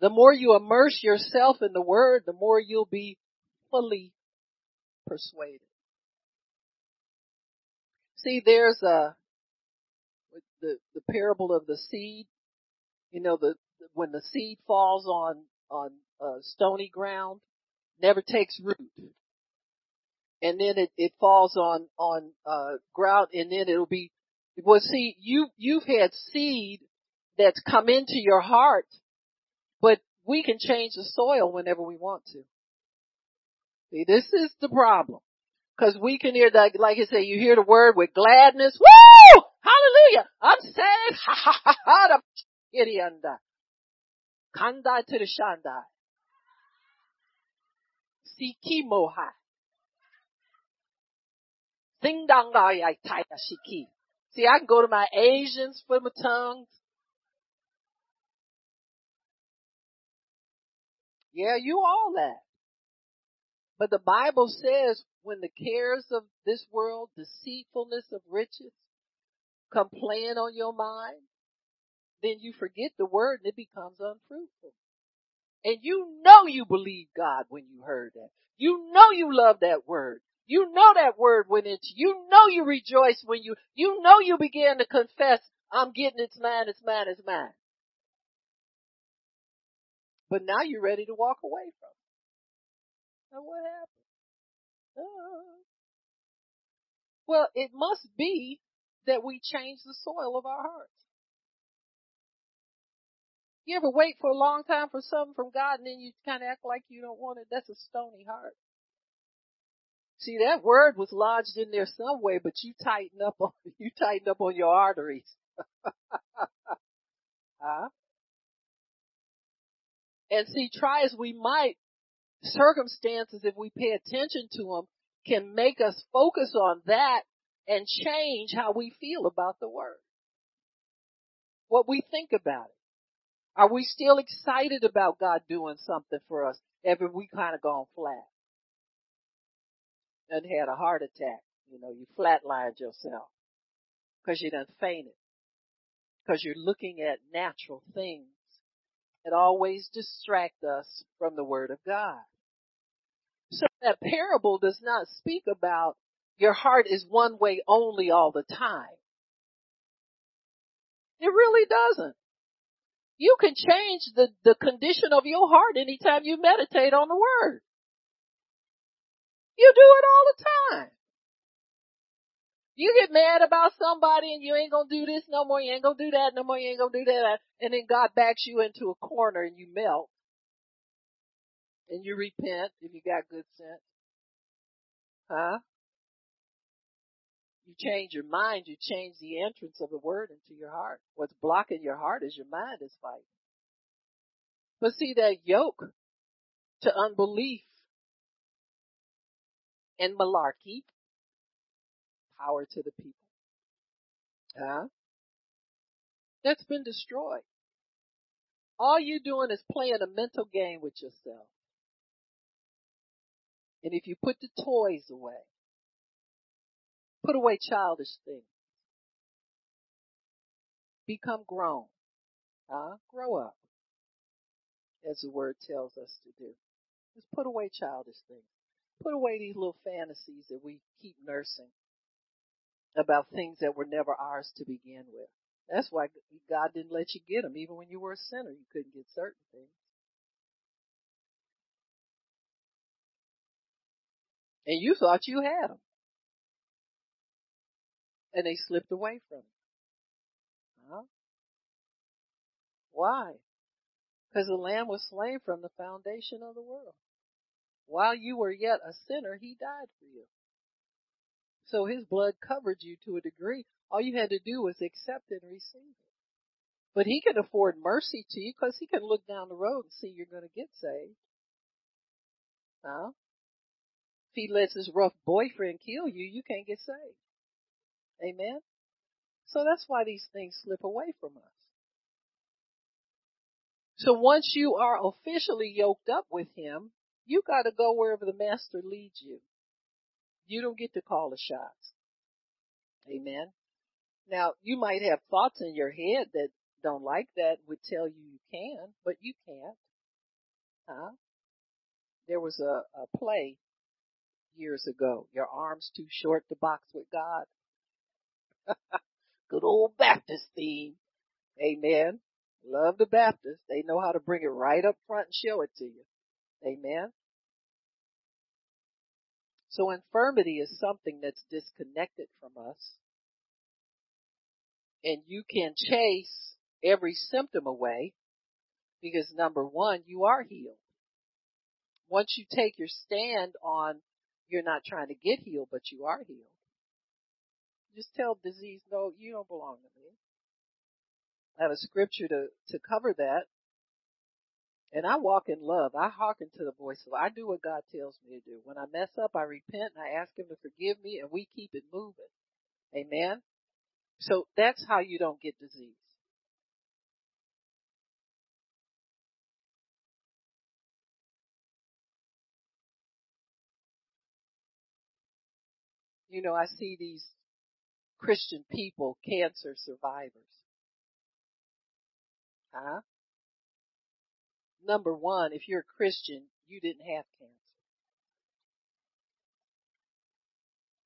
The more you immerse yourself in the word, the more you'll be fully persuaded. See, there's a, the, the parable of the seed, you know, the, when the seed falls on, on uh, stony ground, never takes root. And then it, it falls on, on, uh, ground and then it'll be, well see, you, you've had seed that's come into your heart, but we can change the soil whenever we want to. See, this is the problem. Cause we can hear that, like I say, you hear the word with gladness. Woo! Hallelujah! I'm saved! Ha ha ha ha! Irianda. Kanda to the shanda. Siki moha. Sing dong shiki. See, I can go to my Asians for my tongues. Yeah, you all that. But the Bible says when the cares of this world, deceitfulness of riches, come playing on your mind, then you forget the word and it becomes unfruitful. And you know you believe God when you heard that. You know you love that word. You know that word went into you. know you rejoice when you, you know you began to confess, I'm getting it's mine, it's mine, it's mine. But now you're ready to walk away from it. Now what happened? Uh, well, it must be that we change the soil of our hearts. You ever wait for a long time for something from God and then you kind of act like you don't want it? That's a stony heart. See, that word was lodged in there some way, but you tighten up on, you tighten up on your arteries. huh? And see, try as we might, circumstances, if we pay attention to them, can make us focus on that and change how we feel about the word. What we think about it. Are we still excited about God doing something for us? Ever we kind of gone flat and had a heart attack? You know, you flatlined yourself because you done fainted because you're looking at natural things that always distract us from the word of God. So that parable does not speak about your heart is one way only all the time. It really doesn't. You can change the, the condition of your heart anytime you meditate on the word. You do it all the time. You get mad about somebody and you ain't gonna do this no more, you ain't gonna do that no more, you ain't gonna do that, and then God backs you into a corner and you melt. And you repent if you got good sense. Huh? You change your mind, you change the entrance of the word into your heart. What's blocking your heart is your mind is fighting. But see that yoke to unbelief and malarkey, power to the people. Huh? That's been destroyed. All you're doing is playing a mental game with yourself. And if you put the toys away, Put away childish things. Become grown. Huh? Grow up. As the word tells us to do. Just put away childish things. Put away these little fantasies that we keep nursing about things that were never ours to begin with. That's why God didn't let you get them. Even when you were a sinner, you couldn't get certain things. And you thought you had them and they slipped away from you. Huh? Why? Because the Lamb was slain from the foundation of the world. While you were yet a sinner, He died for you. So His blood covered you to a degree. All you had to do was accept and receive it. But He can afford mercy to you because He can look down the road and see you're going to get saved. Huh? If he lets his rough boyfriend kill you, you can't get saved. Amen. So that's why these things slip away from us. So once you are officially yoked up with him, you gotta go wherever the master leads you. You don't get to call the shots. Amen. Now, you might have thoughts in your head that don't like that would tell you you can, but you can't. Huh? There was a, a play years ago. Your arms too short to box with God. Good old Baptist theme. Amen. Love the Baptists. They know how to bring it right up front and show it to you. Amen. So infirmity is something that's disconnected from us. And you can chase every symptom away because number one, you are healed. Once you take your stand on you're not trying to get healed, but you are healed. Just tell disease, no, you don't belong to me. I have a scripture to, to cover that. And I walk in love. I hearken to the voice of, I do what God tells me to do. When I mess up, I repent and I ask Him to forgive me and we keep it moving. Amen. So that's how you don't get disease. You know, I see these Christian people, cancer survivors. Huh? Number one, if you're a Christian, you didn't have cancer.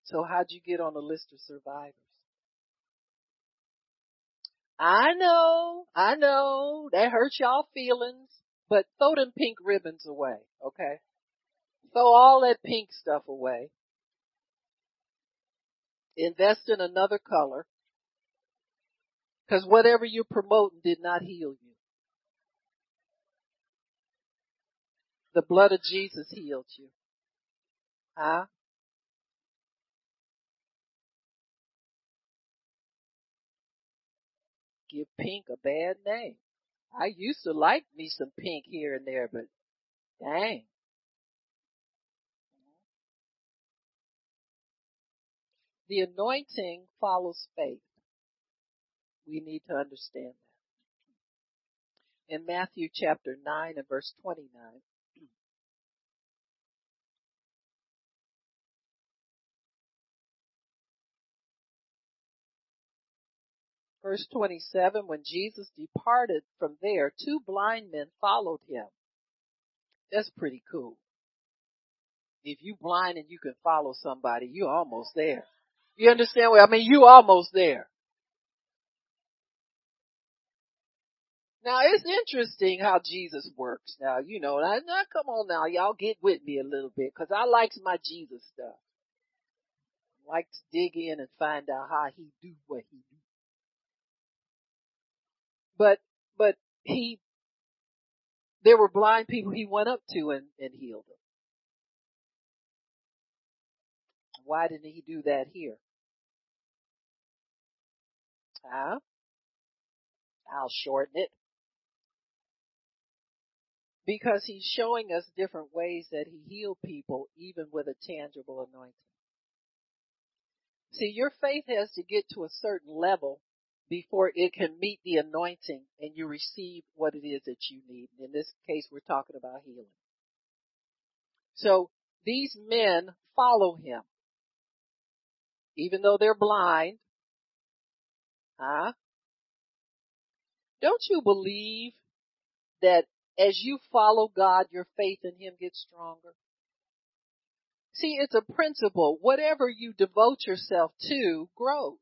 So how'd you get on the list of survivors? I know, I know, that hurts y'all feelings, but throw them pink ribbons away, okay? Throw all that pink stuff away. Invest in another color. Cause whatever you're promoting did not heal you. The blood of Jesus healed you. Huh? Give pink a bad name. I used to like me some pink here and there, but dang. The anointing follows faith. We need to understand that. In Matthew chapter 9 and verse 29, Verse 27, when Jesus departed from there, two blind men followed him. That's pretty cool. If you blind and you can follow somebody, you're almost there. You understand what I mean? You almost there. Now it's interesting how Jesus works. Now you know, now, come on now, y'all get with me a little bit, cause I likes my Jesus stuff. I like to dig in and find out how he do what he. But but he, there were blind people he went up to and, and healed them. Why didn't he do that here? Huh? I'll shorten it. Because he's showing us different ways that he healed people even with a tangible anointing. See, your faith has to get to a certain level before it can meet the anointing and you receive what it is that you need. In this case, we're talking about healing. So these men follow him. Even though they're blind, Huh? Don't you believe that as you follow God, your faith in Him gets stronger? See, it's a principle. Whatever you devote yourself to grows.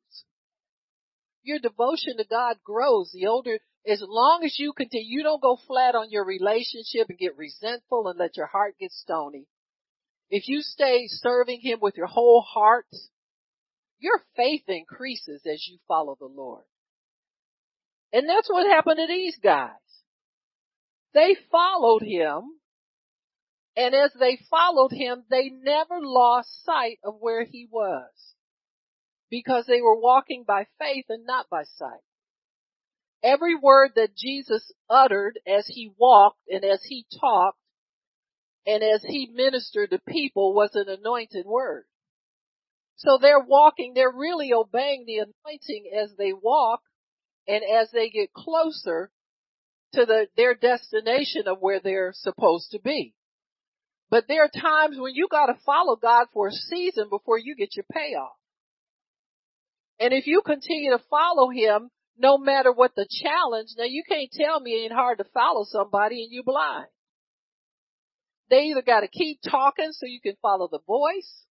Your devotion to God grows. The older, as long as you continue, you don't go flat on your relationship and get resentful and let your heart get stony. If you stay serving Him with your whole heart, your faith increases as you follow the Lord. And that's what happened to these guys. They followed him, and as they followed him, they never lost sight of where he was. Because they were walking by faith and not by sight. Every word that Jesus uttered as he walked and as he talked and as he ministered to people was an anointed word. So they're walking, they're really obeying the anointing as they walk and as they get closer to the, their destination of where they're supposed to be. But there are times when you gotta follow God for a season before you get your payoff. And if you continue to follow Him, no matter what the challenge, now you can't tell me it ain't hard to follow somebody and you blind. They either gotta keep talking so you can follow the voice.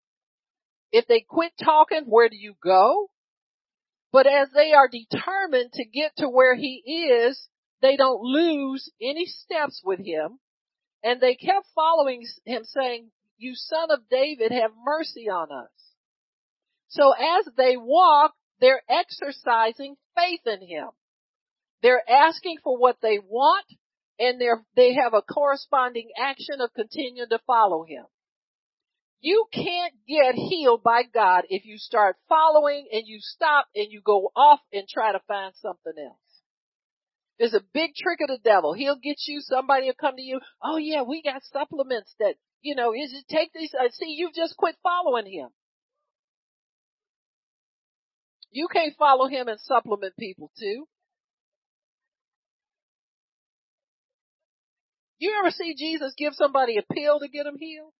If they quit talking, where do you go? But as they are determined to get to where He is, they don't lose any steps with Him and they kept following him saying, you son of David, have mercy on us. So as they walk, they're exercising faith in him. They're asking for what they want and they're, they have a corresponding action of continuing to follow him. You can't get healed by God if you start following and you stop and you go off and try to find something else. There's a big trick of the devil. He'll get you, somebody will come to you, oh yeah, we got supplements that, you know, is it take these, uh, see, you've just quit following him. You can't follow him and supplement people too. You ever see Jesus give somebody a pill to get them healed?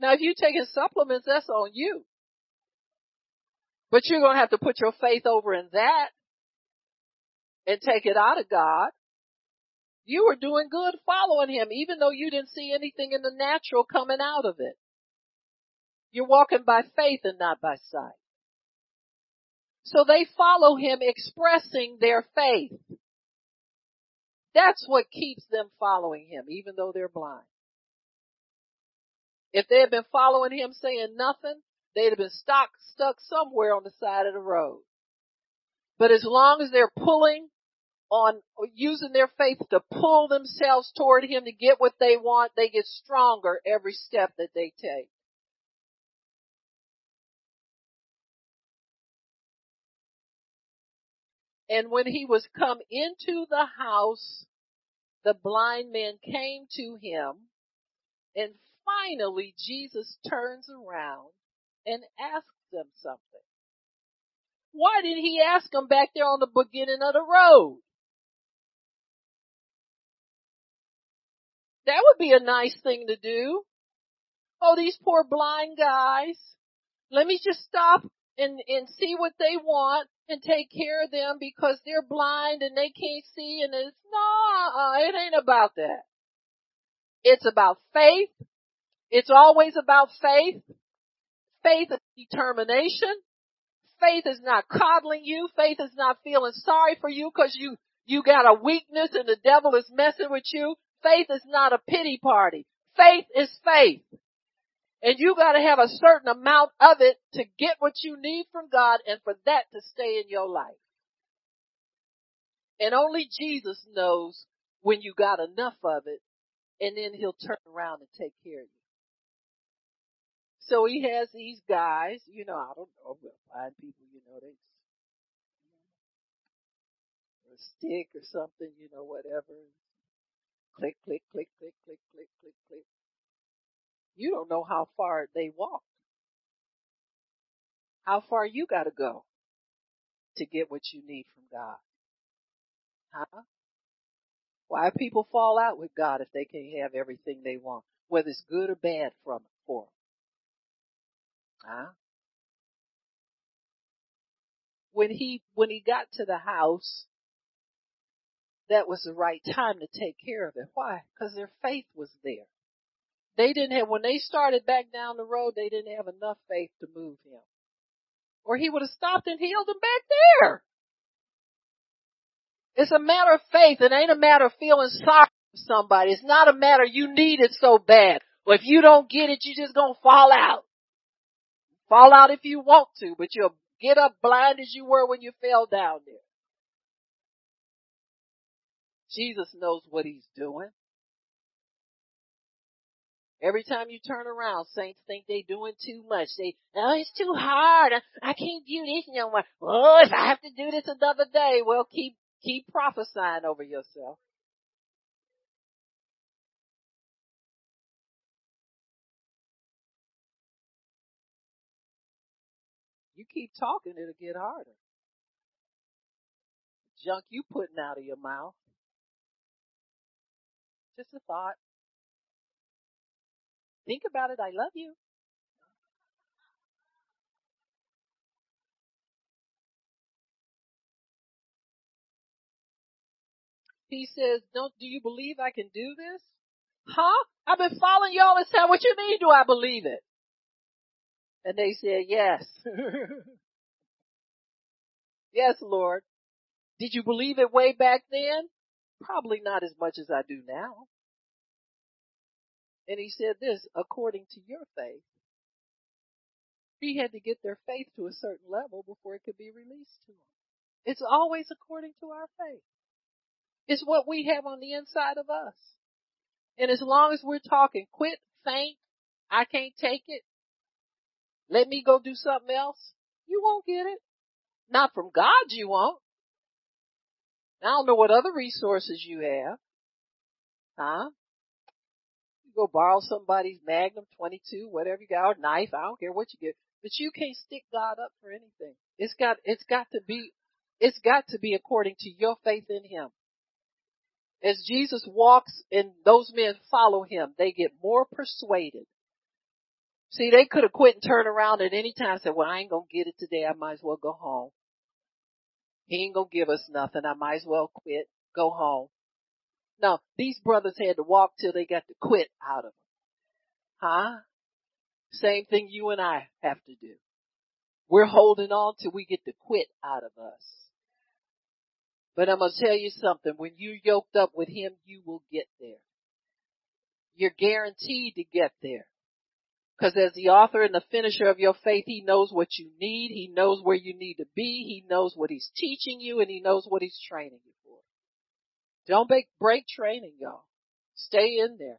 Now if you're taking supplements, that's on you. But you're gonna have to put your faith over in that and take it out of God, you were doing good following him, even though you didn't see anything in the natural coming out of it. You're walking by faith and not by sight. So they follow him expressing their faith. That's what keeps them following him, even though they're blind. If they had been following him saying nothing, they'd have been stuck, stuck somewhere on the side of the road. But as long as they're pulling on using their faith to pull themselves toward Him to get what they want, they get stronger every step that they take. And when he was come into the house, the blind man came to him and finally Jesus turns around and asks them something. Why didn't he ask them back there on the beginning of the road? That would be a nice thing to do. Oh, these poor blind guys. Let me just stop and, and see what they want and take care of them because they're blind and they can't see and it's, no, it ain't about that. It's about faith. It's always about faith. Faith is determination. Faith is not coddling you. Faith is not feeling sorry for you because you, you got a weakness and the devil is messing with you. Faith is not a pity party. Faith is faith. And you gotta have a certain amount of it to get what you need from God and for that to stay in your life. And only Jesus knows when you got enough of it and then he'll turn around and take care of you. So he has these guys, you know, I don't know, blind people, you know, they, stick or something, you know, whatever click, click, click, click, click, click, click, click. You don't know how far they walked. How far you gotta go to get what you need from God. Huh? Why people fall out with God if they can't have everything they want, whether it's good or bad from for them? Huh? When he when he got to the house, that was the right time to take care of it. Why? Because their faith was there. They didn't have, when they started back down the road, they didn't have enough faith to move him. Or he would have stopped and healed them back there. It's a matter of faith. It ain't a matter of feeling sorry for somebody. It's not a matter you need it so bad. Well, if you don't get it, you're just gonna fall out. Fall out if you want to, but you'll get up blind as you were when you fell down there. Jesus knows what he's doing. Every time you turn around, saints think they doing too much. They, oh, it's too hard. I can't do this no more. Oh, if I have to do this another day, well, keep, keep prophesying over yourself. You keep talking, it'll get harder. Junk you putting out of your mouth. Just a thought. Think about it. I love you. He says, don't, do you believe I can do this? Huh? I've been following you all this time. What you mean do I believe it? And they said, yes. yes, Lord. Did you believe it way back then? Probably not as much as I do now. And he said this, according to your faith. He had to get their faith to a certain level before it could be released to them. It's always according to our faith. It's what we have on the inside of us. And as long as we're talking, quit, faint, I can't take it, let me go do something else, you won't get it. Not from God you won't. I don't know what other resources you have. Huh? Go borrow somebody's Magnum 22, whatever you got, or knife, I don't care what you get. But you can't stick God up for anything. It's got, it's got to be, it's got to be according to your faith in Him. As Jesus walks and those men follow him, they get more persuaded. See, they could have quit and turned around at any time and said, well, I ain't gonna get it today. I might as well go home. He ain't gonna give us nothing. I might as well quit, go home. No, these brothers had to walk till they got to quit out of them. Huh? Same thing you and I have to do. We're holding on till we get to quit out of us. But I'm going to tell you something. When you're yoked up with Him, you will get there. You're guaranteed to get there. Because as the author and the finisher of your faith, He knows what you need. He knows where you need to be. He knows what He's teaching you and He knows what He's training you. Don't break, break training, y'all. Stay in there.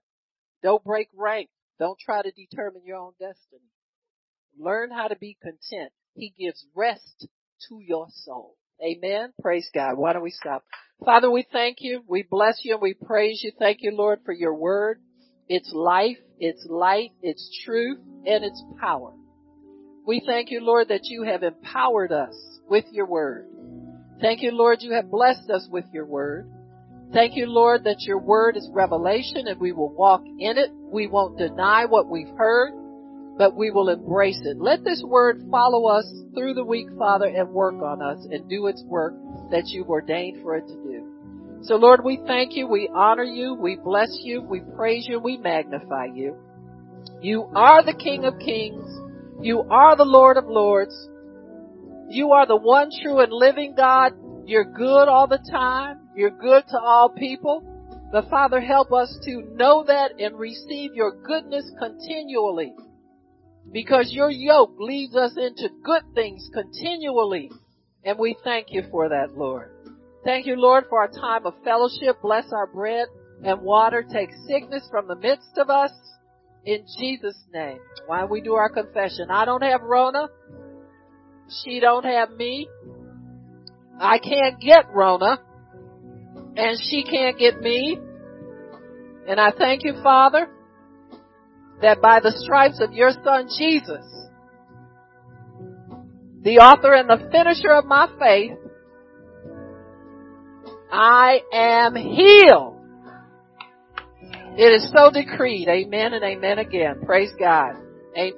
Don't break rank. Don't try to determine your own destiny. Learn how to be content. He gives rest to your soul. Amen. Praise God. Why don't we stop? Father, we thank you. We bless you and we praise you. Thank you, Lord, for your word. It's life, it's light, it's truth, and it's power. We thank you, Lord, that you have empowered us with your word. Thank you, Lord, you have blessed us with your word. Thank you, Lord, that your word is revelation and we will walk in it. We won't deny what we've heard but we will embrace it. Let this word follow us through the week, Father, and work on us and do its work that you've ordained for it to do. So Lord, we thank you, we honor you, we bless you, we praise you, we magnify you. You are the King of Kings. You are the Lord of Lords. You are the one true and living God. You're good all the time. You're good to all people. But Father, help us to know that and receive your goodness continually because your yoke leads us into good things continually. And we thank you for that, Lord. Thank you, Lord, for our time of fellowship. Bless our bread and water. Take sickness from the midst of us. In Jesus' name. Why we do our confession. I don't have Rona. She don't have me. I can't get Rona. And she can't get me. And I thank you, Father, that by the stripes of your son Jesus, the author and the finisher of my faith, I am healed. It is so decreed. Amen and amen again. Praise God.